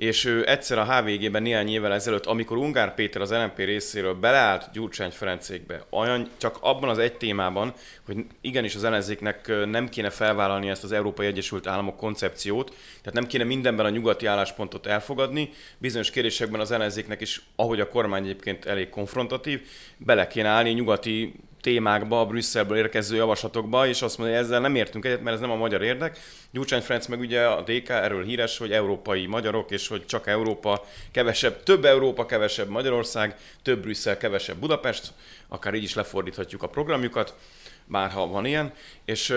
és ő egyszer a HVG-ben néhány évvel ezelőtt, amikor Ungár Péter az LNP részéről beleállt Gyurcsány Ferencékbe, olyan csak abban az egy témában, hogy igenis az ellenzéknek nem kéne felvállalni ezt az Európai Egyesült Államok koncepciót, tehát nem kéne mindenben a nyugati álláspontot elfogadni, bizonyos kérdésekben az ellenzéknek is, ahogy a kormány egyébként elég konfrontatív, bele kéne állni nyugati témákba, a Brüsszelből érkező javaslatokba, és azt mondja, hogy ezzel nem értünk egyet, mert ez nem a magyar érdek. Gyurcsány Ferenc meg ugye a DK erről híres, hogy európai magyarok, és hogy csak Európa, kevesebb, több Európa, kevesebb Magyarország, több Brüsszel, kevesebb Budapest, akár így is lefordíthatjuk a programjukat, bárha van ilyen, és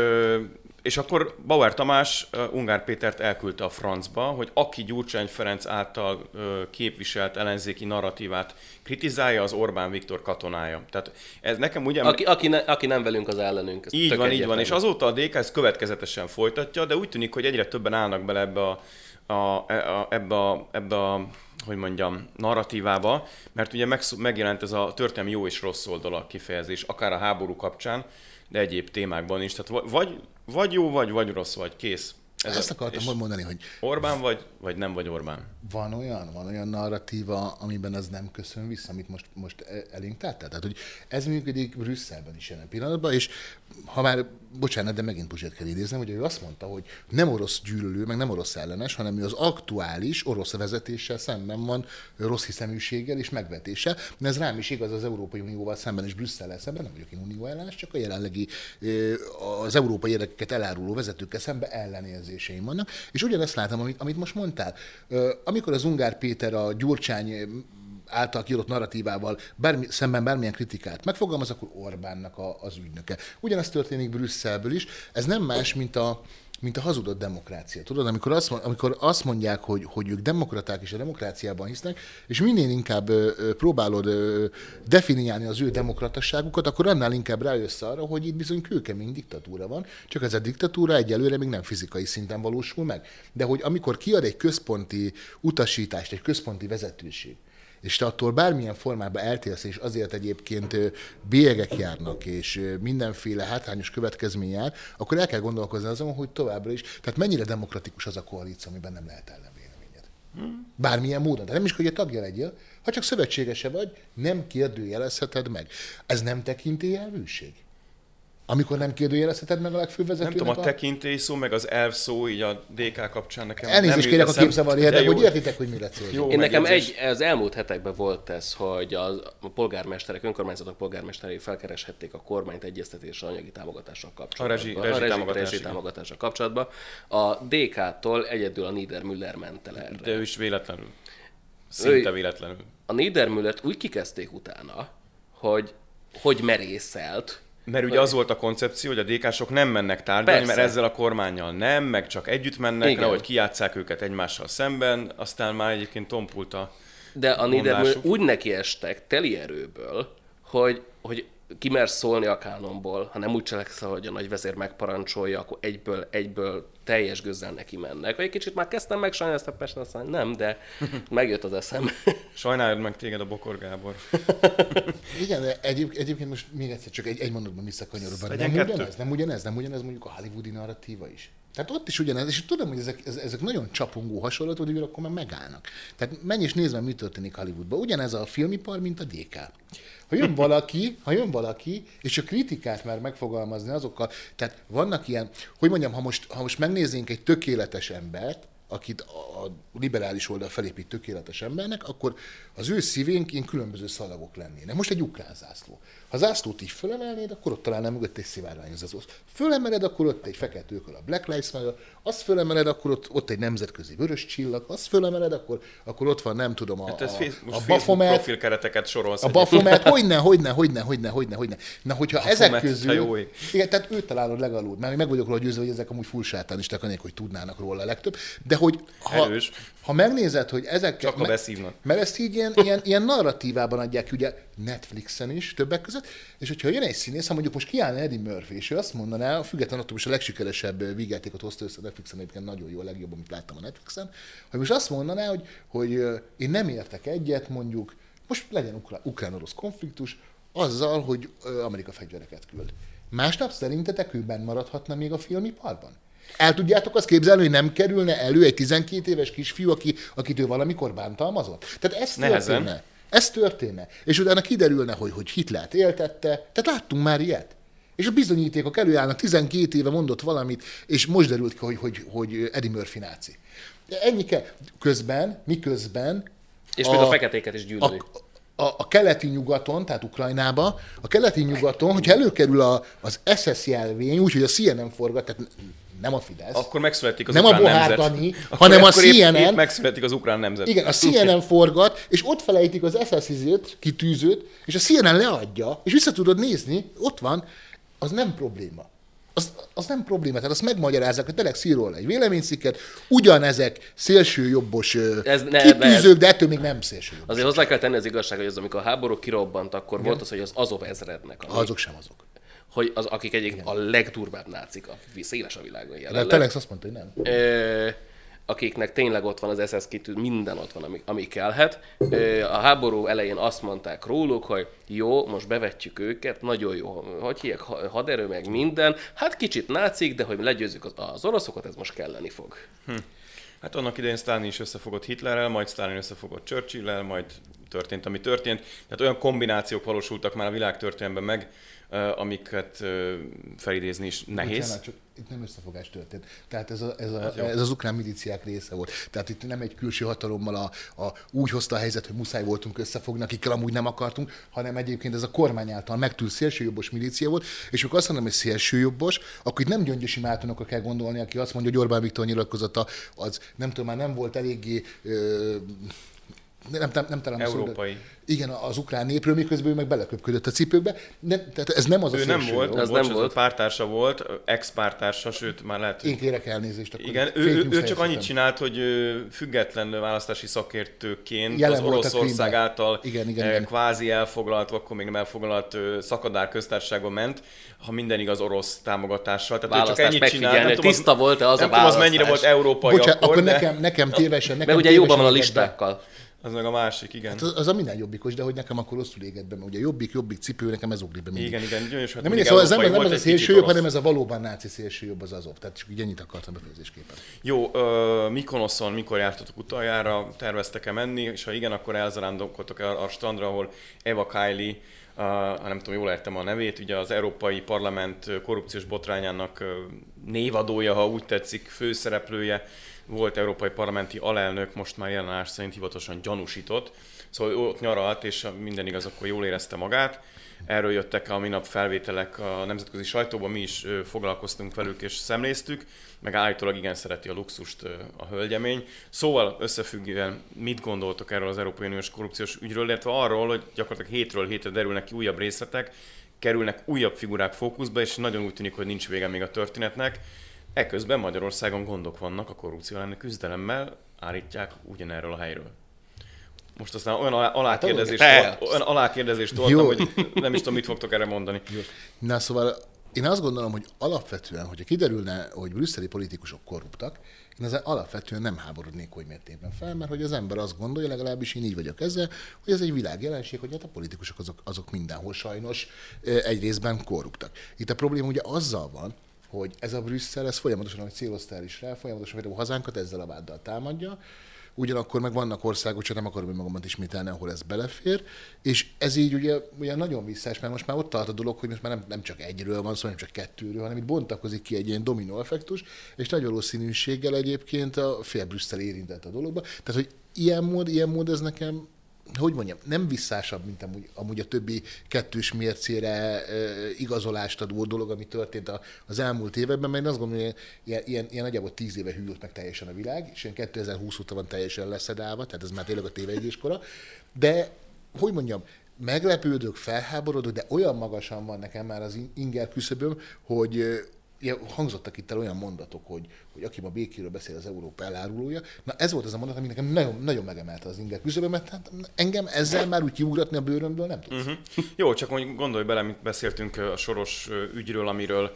és akkor Bauer Tamás Ungár Pétert elküldte a francba, hogy aki Gyurcsány Ferenc által képviselt ellenzéki narratívát kritizálja, az Orbán Viktor katonája. Tehát ez nekem ugye... Aki, aki, ne, aki nem velünk, az ellenünk. Ez így van, így van. És azóta a DK ezt következetesen folytatja, de úgy tűnik, hogy egyre többen állnak bele ebbe a, a, a, ebbe, a, ebbe a hogy mondjam, narratívába, mert ugye megjelent ez a történelmi jó és rossz oldala kifejezés, akár a háború kapcsán, de egyéb témákban is. Tehát vagy, vagy jó vagy, vagy rossz vagy, kész. Ez Ezt akartam és mondani, hogy Orbán vagy, vagy nem vagy Orbán? Van olyan, van olyan narratíva, amiben az nem köszön vissza, amit most, most e- elénk tettál. Tehát, hogy ez működik Brüsszelben is jelen pillanatban, és ha már, bocsánat, de megint Puzsét kell idéznem, hogy ő azt mondta, hogy nem orosz gyűlölő, meg nem orosz ellenes, hanem ő az aktuális orosz vezetéssel szemben van rossz hiszeműséggel és megvetéssel. De ez rám is igaz az Európai Unióval szemben és Brüsszellel szemben, nem vagyok én unió ellenes, csak a jelenlegi az európai érdekeket eláruló vezetőkkel szemben ellenérzéseim vannak. És ugyanezt látom, amit, amit most mondtál. Amikor az Ungár Péter a Gyurcsány által kiadott narratívával bármi, szemben bármilyen kritikát megfogalmaz, akkor Orbánnak a, az ügynöke. Ugyanezt történik Brüsszelből is. Ez nem más, mint a, mint a hazudott demokrácia. Tudod, amikor azt, amikor azt mondják, hogy, hogy ők demokraták és a demokráciában hisznek, és minél inkább ö, próbálod ö, definiálni az ő demokratasságukat, akkor annál inkább rájössz arra, hogy itt bizony kőkemény diktatúra van, csak ez a diktatúra egyelőre még nem fizikai szinten valósul meg. De hogy amikor kiad egy központi utasítást, egy központi vezetőség, és te attól bármilyen formában eltérsz, és azért egyébként bélyegek járnak, és mindenféle hátrányos következmény jár, akkor el kell gondolkozni azon, hogy továbbra is, tehát mennyire demokratikus az a koalíció, amiben nem lehet ellenvéleményed. Bármilyen módon. De nem is, hogy a tagja legyél, ha csak szövetségese vagy, nem kérdőjelezheted meg. Ez nem tekintélyelvűség? Amikor nem kérdőjelezheted meg a legfőbb Nem vezetőnek tudom, a a... tekintély szó, meg az elv szó így a DK kapcsán nekem Elnézést nem kérek a eszem- képzavar de hogy értitek, hogy mire célzom. Jó. Én nekem egy, az elmúlt hetekben volt ez, hogy a, a polgármesterek, önkormányzatok polgármesterei felkereshették a kormányt egyeztetésre anyagi támogatással kapcsolatban. rezsi- a rezsi, támogatással kapcsolatban. A DK-tól egyedül a Niedermüller ment el erre. De ő is véletlenül. Szinte Ő- véletlenül. A Niedermüllert úgy kikezdték utána, hogy hogy merészelt, Mert ugye az volt a koncepció, hogy a DK-sok nem mennek tárgyalni, Persze. mert ezzel a kormányjal nem, meg csak együtt mennek, nehogy kijátszák őket egymással szemben, aztán már egyébként tompult a... De a Niedermüller úgy nekiestek teli erőből, hogy, hogy kimersz szólni a kánonból, ha nem úgy cselekszel, hogy a nagyvezér megparancsolja, akkor egyből, egyből teljes gőzzel neki mennek. Vagy egy kicsit már kezdtem meg sajnálni ezt a persze, aztán nem, de (laughs) megjött az eszem. Sajnálod meg téged a Bokor Gábor. (laughs) Igen, de egyéb, egyébként most még egyszer csak egy, egy mondatban visszakanyarodva. Nem ugyanez, nem ugyanez, nem ugyanez mondjuk a hollywoodi narratíva is. Tehát ott is ugyanez, és tudom, hogy ezek, ez- ezek nagyon csapongó hasonlatok, de akkor már megállnak. Tehát menj és nézd meg, mi történik Hollywoodban. Ugyanez a filmipar, mint a DK. Ha jön valaki, ha jön valaki, és a kritikát már megfogalmazni azokkal, tehát vannak ilyen, hogy mondjam, ha most, ha most megnéznénk egy tökéletes embert, akit a liberális oldal felépít tökéletes embernek, akkor az ő szívénk ilyen különböző szalagok lennének. Most egy ukrán zászló. Ha zászlót így fölemelnéd, akkor ott találnál mögött egy szivárványozó. Fölemeled, akkor ott egy fekete őkör a Black Lives Matter, azt fölemeled, akkor ott, ott egy nemzetközi vörös csillag, azt fölemeled, akkor, akkor ott van, nem tudom, a, Hát ez a, a Baphomet, profilkereteket sorolsz. a. Baphomet, (laughs) hogyne, hogyne, hogyne, hogyne, hogyne, hogyne. Na, hogyha ezek Baphomet, jó közül... ég. Igen, tehát őt találod legalul. Mert meg vagyok róla győzve, hogy ezek amúgy full sátánisták, anélkül, hogy tudnának róla a legtöbb. De hogy ha, Erős. ha megnézed, hogy ezek... Csak a beszívnak. Mert ezt így ilyen, ilyen, ilyen narratívában adják ugye Netflixen is többek között, és hogyha jön egy színész, ha mondjuk most kiállna Eddie Murphy, és ő azt mondaná, függetlenül attól most a legsikeresebb vígjátékot hozta össze a Netflixen, egyébként nagyon jó, a legjobb, amit láttam a Netflixen, hogy most azt mondaná, hogy, hogy én nem értek egyet, mondjuk, most legyen ukrán- ukrán-orosz konfliktus, azzal, hogy Amerika fegyvereket küld. Másnap szerintetek ő benn maradhatna még a filmiparban? El tudjátok azt képzelni, hogy nem kerülne elő egy 12 éves kisfiú, aki, akit ő valamikor bántalmazott? Tehát ez Nehezen. történne. Ez történne. És utána kiderülne, hogy, hogy Hitlert éltette. Tehát láttunk már ilyet. És a bizonyítékok előállnak, 12 éve mondott valamit, és most derült ki, hogy, hogy, hogy Eddie Murphy náci. Ennyi kell. Közben, miközben... És még a feketéket is gyűlöli. A, a, a keleti nyugaton, tehát Ukrajnába, a keleti nyugaton, hogyha előkerül a, az SS jelvény, úgyhogy a CNN forgat, tehát nem a Fidesz, Akkor megszületik az Nem a ukrán Bohár nemzet. Dani, (laughs) hanem a akkor épp- CNN. épp megszületik az ukrán nemzet. Igen, a CNN forgat, és ott felejtik az SS izét, kitűzőt, és a CNN leadja, és vissza tudod nézni, ott van, az nem probléma. Az, az nem probléma, tehát azt megmagyarázzák, hogy tényleg szír róla egy véleménycikket, ugyanezek szélsőjobbos Ez ne- kitűzők, de ettől még nem szélsőjobbos. Azért hozzá kell tenni az igazság, hogy az, amikor a háború kirobbant, akkor volt az, hogy az Azov ezrednek, ami, Azok sem azok. Hogy az, akik egyik a legdurvább nácik, a széles a világon De a jelenleg. Telex azt mondta, hogy nem. Ö, akiknek tényleg ott van az SS kitű, minden ott van, ami, ami kellhet. A háború elején azt mondták róluk, hogy jó, most bevetjük őket, nagyon jó, hogy hívják, haderő, meg minden. Hát kicsit nácik, de hogy legyőzzük az, az oroszokat, ez most kelleni fog. Hm. Hát annak idején Stalin is összefogott Hitlerrel, majd Stalin összefogott Churchill-el, majd történt, ami történt. Tehát olyan kombinációk valósultak már a világ történelemben meg, amiket felidézni is nehéz. Bocsánat, csak itt nem összefogás történt. Tehát ez, a, ez, a, ez az ukrán miliciák része volt. Tehát itt nem egy külső hatalommal a, a, úgy hozta a helyzet, hogy muszáj voltunk összefogni, akikkel amúgy nem akartunk, hanem egyébként ez a kormány által megtűnt szélsőjobbos milícia volt, és akkor azt mondom, hogy szélsőjobbos, akkor itt nem Gyöngyösi Mártonokra kell gondolni, aki azt mondja, hogy Orbán Viktor nyilatkozata az nem tudom, már nem volt eléggé ö, nem, nem, nem talán Európai. Szó, igen, az ukrán népről, miközben ő meg beleköpködött a cipőkbe. Nem, tehát ez nem az ő a nem volt, az nem volt. pártársa volt, ex-pártársa, sőt már lehet, hogy... Én kérek elnézést. Akkor igen, ő, ő, ő csak annyit csinált, hogy független választási szakértőként Jelen az Oroszország által igen, igen, igen. kvázi elfoglalt, akkor még nem elfoglalt szakadár köztársaságba ment, ha minden igaz orosz támogatással. Tehát ő csak ennyit csinált. Nem tiszta tudom, volt-e az nem a tudom, az mennyire volt európai Bocsánat, akkor, akkor de... nekem, nekem tévesen. Nekem Mert ugye jobban van a listákkal. Az meg a másik, igen. Hát az, az a minden jobbikos, de hogy nekem akkor rosszul égett be, mert ugye jobbik, jobbik cipő, nekem ez ugrik be mindig. Igen, igen, gyönyörűs. Hát nem mindig, szóval ez nem, nem ez a szélsőjobb, hanem ez a valóban náci szélsőjobb az azok. Tehát csak így ennyit akartam befejezésképpen. Jó, uh, Mikonoszon mikor jártatok utoljára, terveztek-e menni, és ha igen, akkor elzarándokoltok el a strandra, ahol Eva Kylie ha nem tudom, jól értem a nevét, ugye az Európai Parlament korrupciós botrányának névadója, ha úgy tetszik, főszereplője, volt európai parlamenti alelnök, most már jelenás szerint hivatalosan gyanúsított. Szóval ott nyaralt, és minden igaz, akkor jól érezte magát. Erről jöttek a minap felvételek a nemzetközi sajtóban, mi is foglalkoztunk velük és szemléztük, meg állítólag igen szereti a luxust a hölgyemény. Szóval összefüggően mit gondoltok erről az Európai Uniós korrupciós ügyről, illetve arról, hogy gyakorlatilag hétről hétre derülnek ki újabb részletek, kerülnek újabb figurák fókuszba, és nagyon úgy tűnik, hogy nincs vége még a történetnek. Eközben Magyarországon gondok vannak a korrupció elleni küzdelemmel, állítják ugyanerről a helyről. Most aztán olyan alákérdezést, hát, olyan alákérdezést toltam, hogy nem is tudom, mit fogtok erre mondani. Jó. Na szóval én azt gondolom, hogy alapvetően, hogyha kiderülne, hogy brüsszeli politikusok korruptak, én ezzel alapvetően nem háborodnék oly mértékben fel, mert hogy az ember azt gondolja, legalábbis én így vagyok ezzel, hogy ez egy világjelenség, hogy hát a politikusok azok, azok mindenhol sajnos egy részben korruptak. Itt a probléma ugye azzal van, hogy ez a Brüsszel, ez folyamatosan, hogy céloztál is rá, folyamatosan a hazánkat ezzel a váddal támadja, ugyanakkor meg vannak országok, csak nem akarom én magamat ismételni, ahol ez belefér, és ez így ugye, ugye nagyon visszás, mert most már ott tart a dolog, hogy most már nem, nem csak egyről van szó, nem csak kettőről, hanem itt bontakozik ki egy ilyen dominó effektus, és nagy valószínűséggel egyébként a fél Brüsszel érintett a dologba. Tehát, hogy ilyen mód, ilyen mód ez nekem hogy mondjam, nem visszásabb, mint amúgy, amúgy a többi kettős mércére e, igazolást adó dolog, ami történt a, az elmúlt években, mert én azt gondolom, hogy ilyen, ilyen, ilyen nagyjából tíz éve hűlt meg teljesen a világ, és ilyen 2020 óta van teljesen leszedálva, tehát ez már tényleg a tévejegyéskora, de hogy mondjam, meglepődök, felháborodok, de olyan magasan van nekem már az inger küszöböm, hogy hangzottak itt el olyan mondatok, hogy, hogy aki ma békéről beszél, az Európa elárulója. Na ez volt az a mondat, ami nekem nagyon, nagyon megemelte az inger küzdelmet, hát engem ezzel már úgy kiugratni a bőrömből nem tudsz. Uh-huh. Jó, csak hogy gondolj bele, mint beszéltünk a soros ügyről, amiről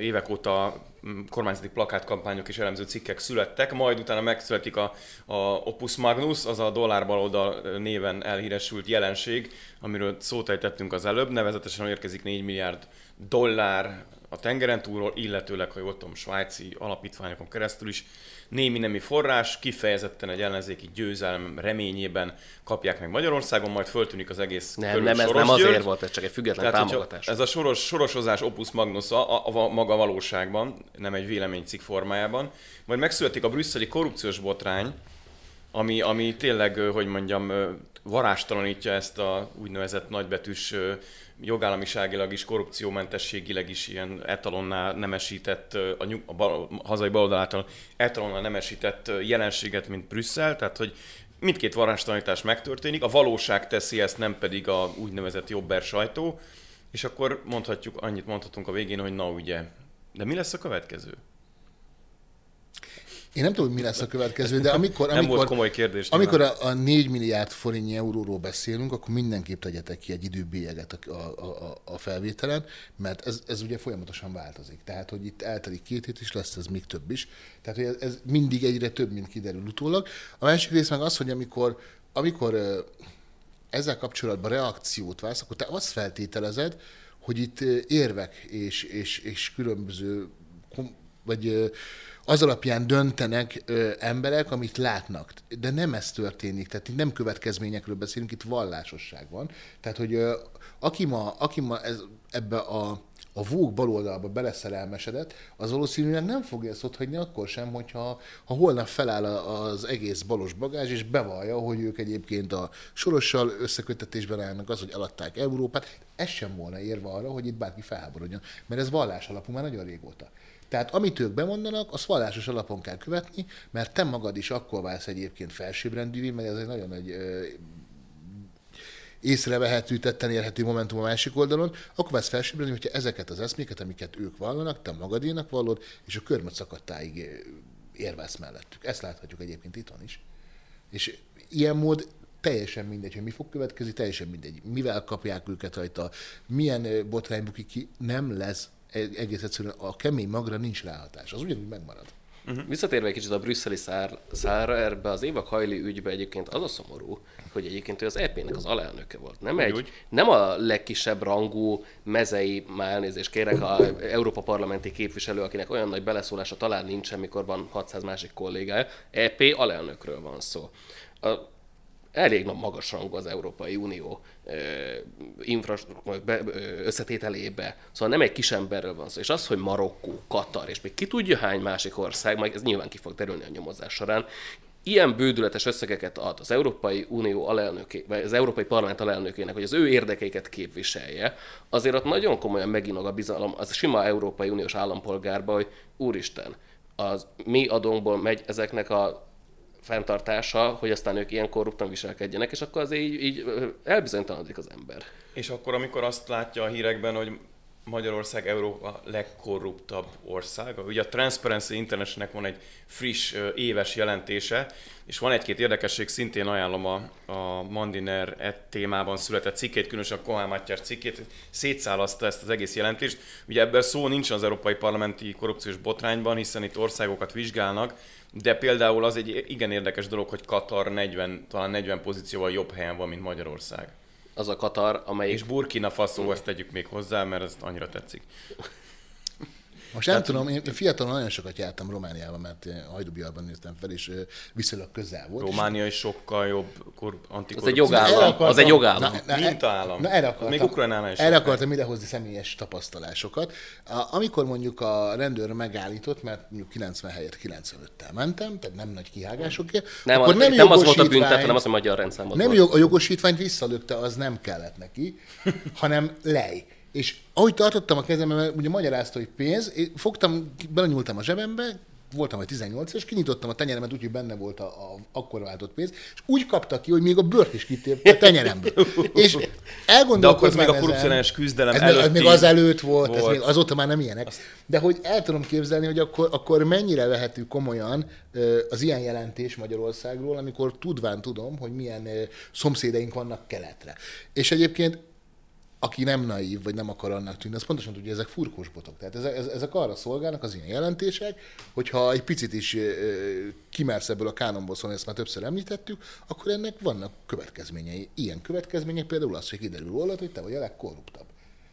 évek óta kormányzati plakátkampányok és elemző cikkek születtek, majd utána megszületik a, a Opus Magnus, az a dollár baloldal néven elhíresült jelenség, amiről szót ejtettünk az előbb, nevezetesen érkezik 4 milliárd dollár a tengeren túlról, illetőleg, ha jól tudom, svájci alapítványokon keresztül is némi nemi forrás, kifejezetten egy ellenzéki győzelem reményében kapják meg Magyarországon, majd föltűnik az egész Nem, nem, ez nem azért volt, ez csak egy független Tehát, támogatás. Ez a soros, sorosozás opus magnus a, a, a, maga valóságban, nem egy véleménycikk formájában. Majd megszületik a brüsszeli korrupciós botrány, ami, ami tényleg, hogy mondjam, varástalanítja ezt a úgynevezett nagybetűs jogállamiságilag is, korrupciómentességileg is ilyen etalonnál nemesített, a, nyug, a, bal, a hazai baloldal által etalonnál nemesített jelenséget, mint Brüsszel, tehát hogy mindkét varázstanítás megtörténik, a valóság teszi ezt, nem pedig a úgynevezett jobber sajtó, és akkor mondhatjuk, annyit mondhatunk a végén, hogy na ugye, de mi lesz a következő? Én nem tudom, hogy mi lesz a következő, de amikor, Nem amikor, volt komoly kérdés. amikor a, a 4 milliárd forintnyi euróról beszélünk, akkor mindenképp tegyetek ki egy időbélyeget a, a, a, a felvételen, mert ez, ez ugye folyamatosan változik. Tehát, hogy itt eltelik két hét is, lesz ez még több is. Tehát, hogy ez, ez mindig egyre több, mint kiderül utólag. A másik rész meg az, hogy amikor, amikor ezzel kapcsolatban reakciót válsz, akkor te azt feltételezed, hogy itt érvek és, és, és különböző vagy az alapján döntenek ö, emberek, amit látnak. De nem ez történik, tehát itt nem következményekről beszélünk, itt vallásosság van. Tehát, hogy ö, aki ma, aki ma ez, ebbe a, a vók baloldalba beleszerelmesedett, az valószínűleg nem fogja ezt otthagyni akkor sem, hogyha ha holnap feláll az egész balos bagázs, és bevallja, hogy ők egyébként a sorossal összekötetésben állnak, az, hogy eladták Európát, ez sem volna érve arra, hogy itt bárki felháborodjon. Mert ez vallás alapú már nagyon régóta. Tehát amit ők bemondanak, azt vallásos alapon kell követni, mert te magad is akkor válsz egyébként felsőbbrendűvé, mert ez egy nagyon nagy ö, észrevehető, tetten érhető momentum a másik oldalon, akkor válsz felsőbbrendű, hogyha ezeket az eszméket, amiket ők vallanak, te magadénak vallod, és a körmöt szakadtáig érvelsz mellettük. Ezt láthatjuk egyébként itthon is. És ilyen mód teljesen mindegy, hogy mi fog következni, teljesen mindegy. Mivel kapják őket rajta, milyen botrány ki, nem lesz egész egyszerűen a kemény magra nincs ráhatás. Az ugyanúgy megmarad. Visszatérve egy kicsit a brüsszeli szár, szárra, ebbe az Éva Hajli ügybe egyébként az a szomorú, hogy egyébként ő az EP-nek az alelnöke volt. Nem, egy, úgy. nem a legkisebb rangú mezei, már elnézést kérek, a Európa parlamenti képviselő, akinek olyan nagy beleszólása talán nincsen, mikor van 600 másik kollégája. EP alelnökről van szó. A, elég nagy magas rangú az Európai Unió infrastruktúra összetételébe. Szóval nem egy kis emberről van szó. És az, hogy Marokkó, Katar, és még ki tudja hány másik ország, majd ez nyilván ki fog derülni a nyomozás során, ilyen bődületes összegeket ad az Európai Unió alelnöké, vagy az Európai Parlament alelnökének, hogy az ő érdekeiket képviselje, azért ott nagyon komolyan meginog a bizalom az sima Európai Uniós állampolgárba, hogy úristen, az mi adónkból megy ezeknek a fenntartása, hogy aztán ők ilyen korruptan viselkedjenek, és akkor azért így, így elbizonytalanodik az ember. És akkor, amikor azt látja a hírekben, hogy Magyarország Európa legkorruptabb országa. Ugye a Transparency International-nek van egy friss éves jelentése, és van egy-két érdekesség, szintén ajánlom a, a Mandiner e témában született cikkét, különösen a Kohán Mátyás cikkét, szétszálaszta ezt az egész jelentést. Ugye ebből szó nincs az Európai Parlamenti korrupciós botrányban, hiszen itt országokat vizsgálnak, de például az egy igen érdekes dolog, hogy Katar 40, talán 40 pozícióval jobb helyen van, mint Magyarország. Az a Katar, amelyik És Burkina Faso, ezt tegyük még hozzá, mert ez annyira tetszik. Most nem tudom, én fiatalon nagyon sokat jártam Romániában, mert én Hajdubjalban néztem fel, és viszonylag közel volt. Románia is sokkal jobb kor- az egy jogállam. Erre akartam- Az egy jogállam. Na, na, Mintaállam. Na, erre akartam, még Ukrajnánál is erre sokkal. akartam idehozni személyes tapasztalásokat. A, amikor mondjuk a rendőr megállított, mert mondjuk 90 helyett 95-tel mentem, tehát nem nagy kihágásokért, Nem, akkor nem, nem az volt a büntet, hanem az, hogy magyar rendszámot nem volt. jog, a jogosítványt visszalökte, az nem kellett neki, hanem lej. És ahogy tartottam a kezemben, mert ugye magyarázta, hogy pénz, én fogtam, belenyúltam a zsebembe, voltam vagy 18 és kinyitottam a tenyeremet, úgyhogy benne volt a, a akkor váltott pénz, és úgy kapta ki, hogy még a bört is kitépte a tenyeremből. (laughs) És De elgondolkoztam akkor ez még a korrupciós küzdelem ez előtti még az előtt volt, volt. Ez még azóta már nem ilyenek. De hogy el tudom képzelni, hogy akkor, akkor mennyire vehető komolyan az ilyen jelentés Magyarországról, amikor tudván tudom, hogy milyen ö, szomszédaink vannak keletre. És egyébként aki nem naív, vagy nem akar annak tűnni, az pontosan tudja, ezek furkós botok. Tehát ezek, ezek arra szolgálnak, az ilyen jelentések, hogyha egy picit is kimersz ebből a kánonból szólni, ezt már többször említettük, akkor ennek vannak következményei. Ilyen következmények például az, hogy kiderül rólad, hogy te vagy a legkorruptabb.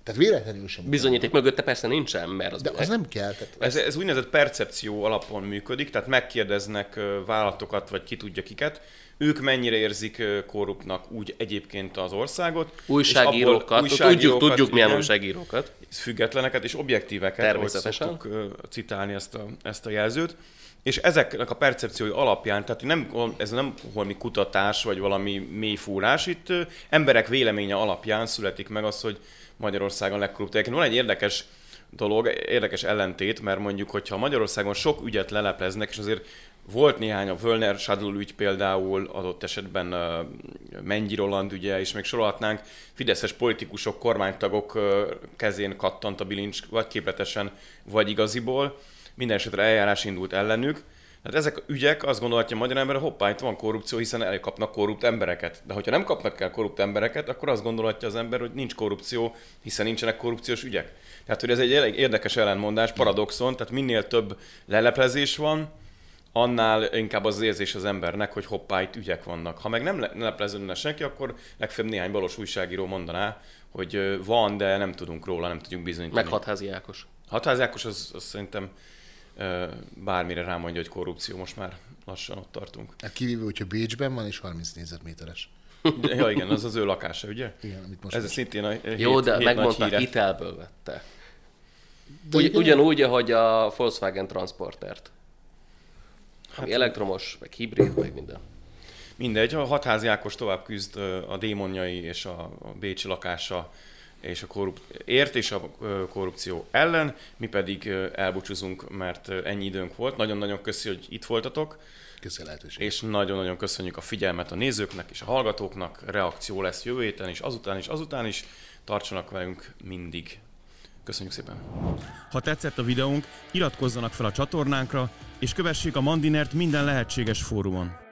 Tehát véletlenül sem. Bizonyíték mögötte persze nincsen, mert az, De az nem kell. Tehát Ez, ez úgynevezett percepció alapon működik, tehát megkérdeznek vállalatokat, vagy ki tudja kiket, ők mennyire érzik korruptnak úgy egyébként az országot. és újságírókat, abból- tudjuk, tudjuk milyen újságírókat. függetleneket és objektíveket, ahogy Természetesen. szoktuk ö, citálni ezt a, ezt a jelzőt. És ezeknek a percepciói alapján, tehát nem, ez nem valami kutatás, vagy valami mélyfúrás, itt ö, emberek véleménye alapján születik meg az, hogy Magyarországon legkorruptabb. Van egy érdekes dolog, érdekes ellentét, mert mondjuk, hogyha Magyarországon sok ügyet lelepleznek, és azért volt néhány, a Völner Sadul ügy például, adott esetben Mennyi Roland ügye, és még sorolhatnánk, fideszes politikusok, kormánytagok kezén kattant a bilincs, vagy képletesen, vagy igaziból. Minden esetre eljárás indult ellenük. Hát ezek a ügyek, azt gondolhatja a magyar ember, hoppá, itt van korrupció, hiszen elkapnak korrupt embereket. De hogyha nem kapnak el korrupt embereket, akkor azt gondolhatja az ember, hogy nincs korrupció, hiszen nincsenek korrupciós ügyek. Tehát, hogy ez egy elég érdekes ellenmondás, paradoxon, tehát minél több leleplezés van, annál inkább az érzés az embernek, hogy hoppá, itt ügyek vannak. Ha meg nem lepleződne senki, akkor legfeljebb néhány balos újságíró mondaná, hogy van, de nem tudunk róla, nem tudjuk bizonyítani. Meg hatházi Ákos. Hatházi Ákos az, az szerintem bármire rámondja, hogy korrupció, most már lassan ott tartunk. Hát kivéve, hogyha Bécsben van, és 30 négyzetméteres. Ja, igen, az az ő lakása, ugye? Igen, amit most Ez most. szintén a hét, Jó, de hét megmondta, híre. hitelből vette. De Ugy, igen, ugyanúgy, ahogy a Volkswagen Transportert. Ami elektromos, meg hibrid, meg minden. Mindegy, a hatházi Ákos tovább küzd a démonjai és a, bécsi lakása és a korrup- ért és a korrupció ellen, mi pedig elbúcsúzunk, mert ennyi időnk volt. Nagyon-nagyon köszi, hogy itt voltatok, Köszi és nagyon-nagyon köszönjük a figyelmet a nézőknek és a hallgatóknak. Reakció lesz jövő héten is, azután is, azután is. Tartsanak velünk mindig. Köszönjük szépen! Ha tetszett a videónk, iratkozzanak fel a csatornánkra, és kövessék a Mandinert minden lehetséges fórumon.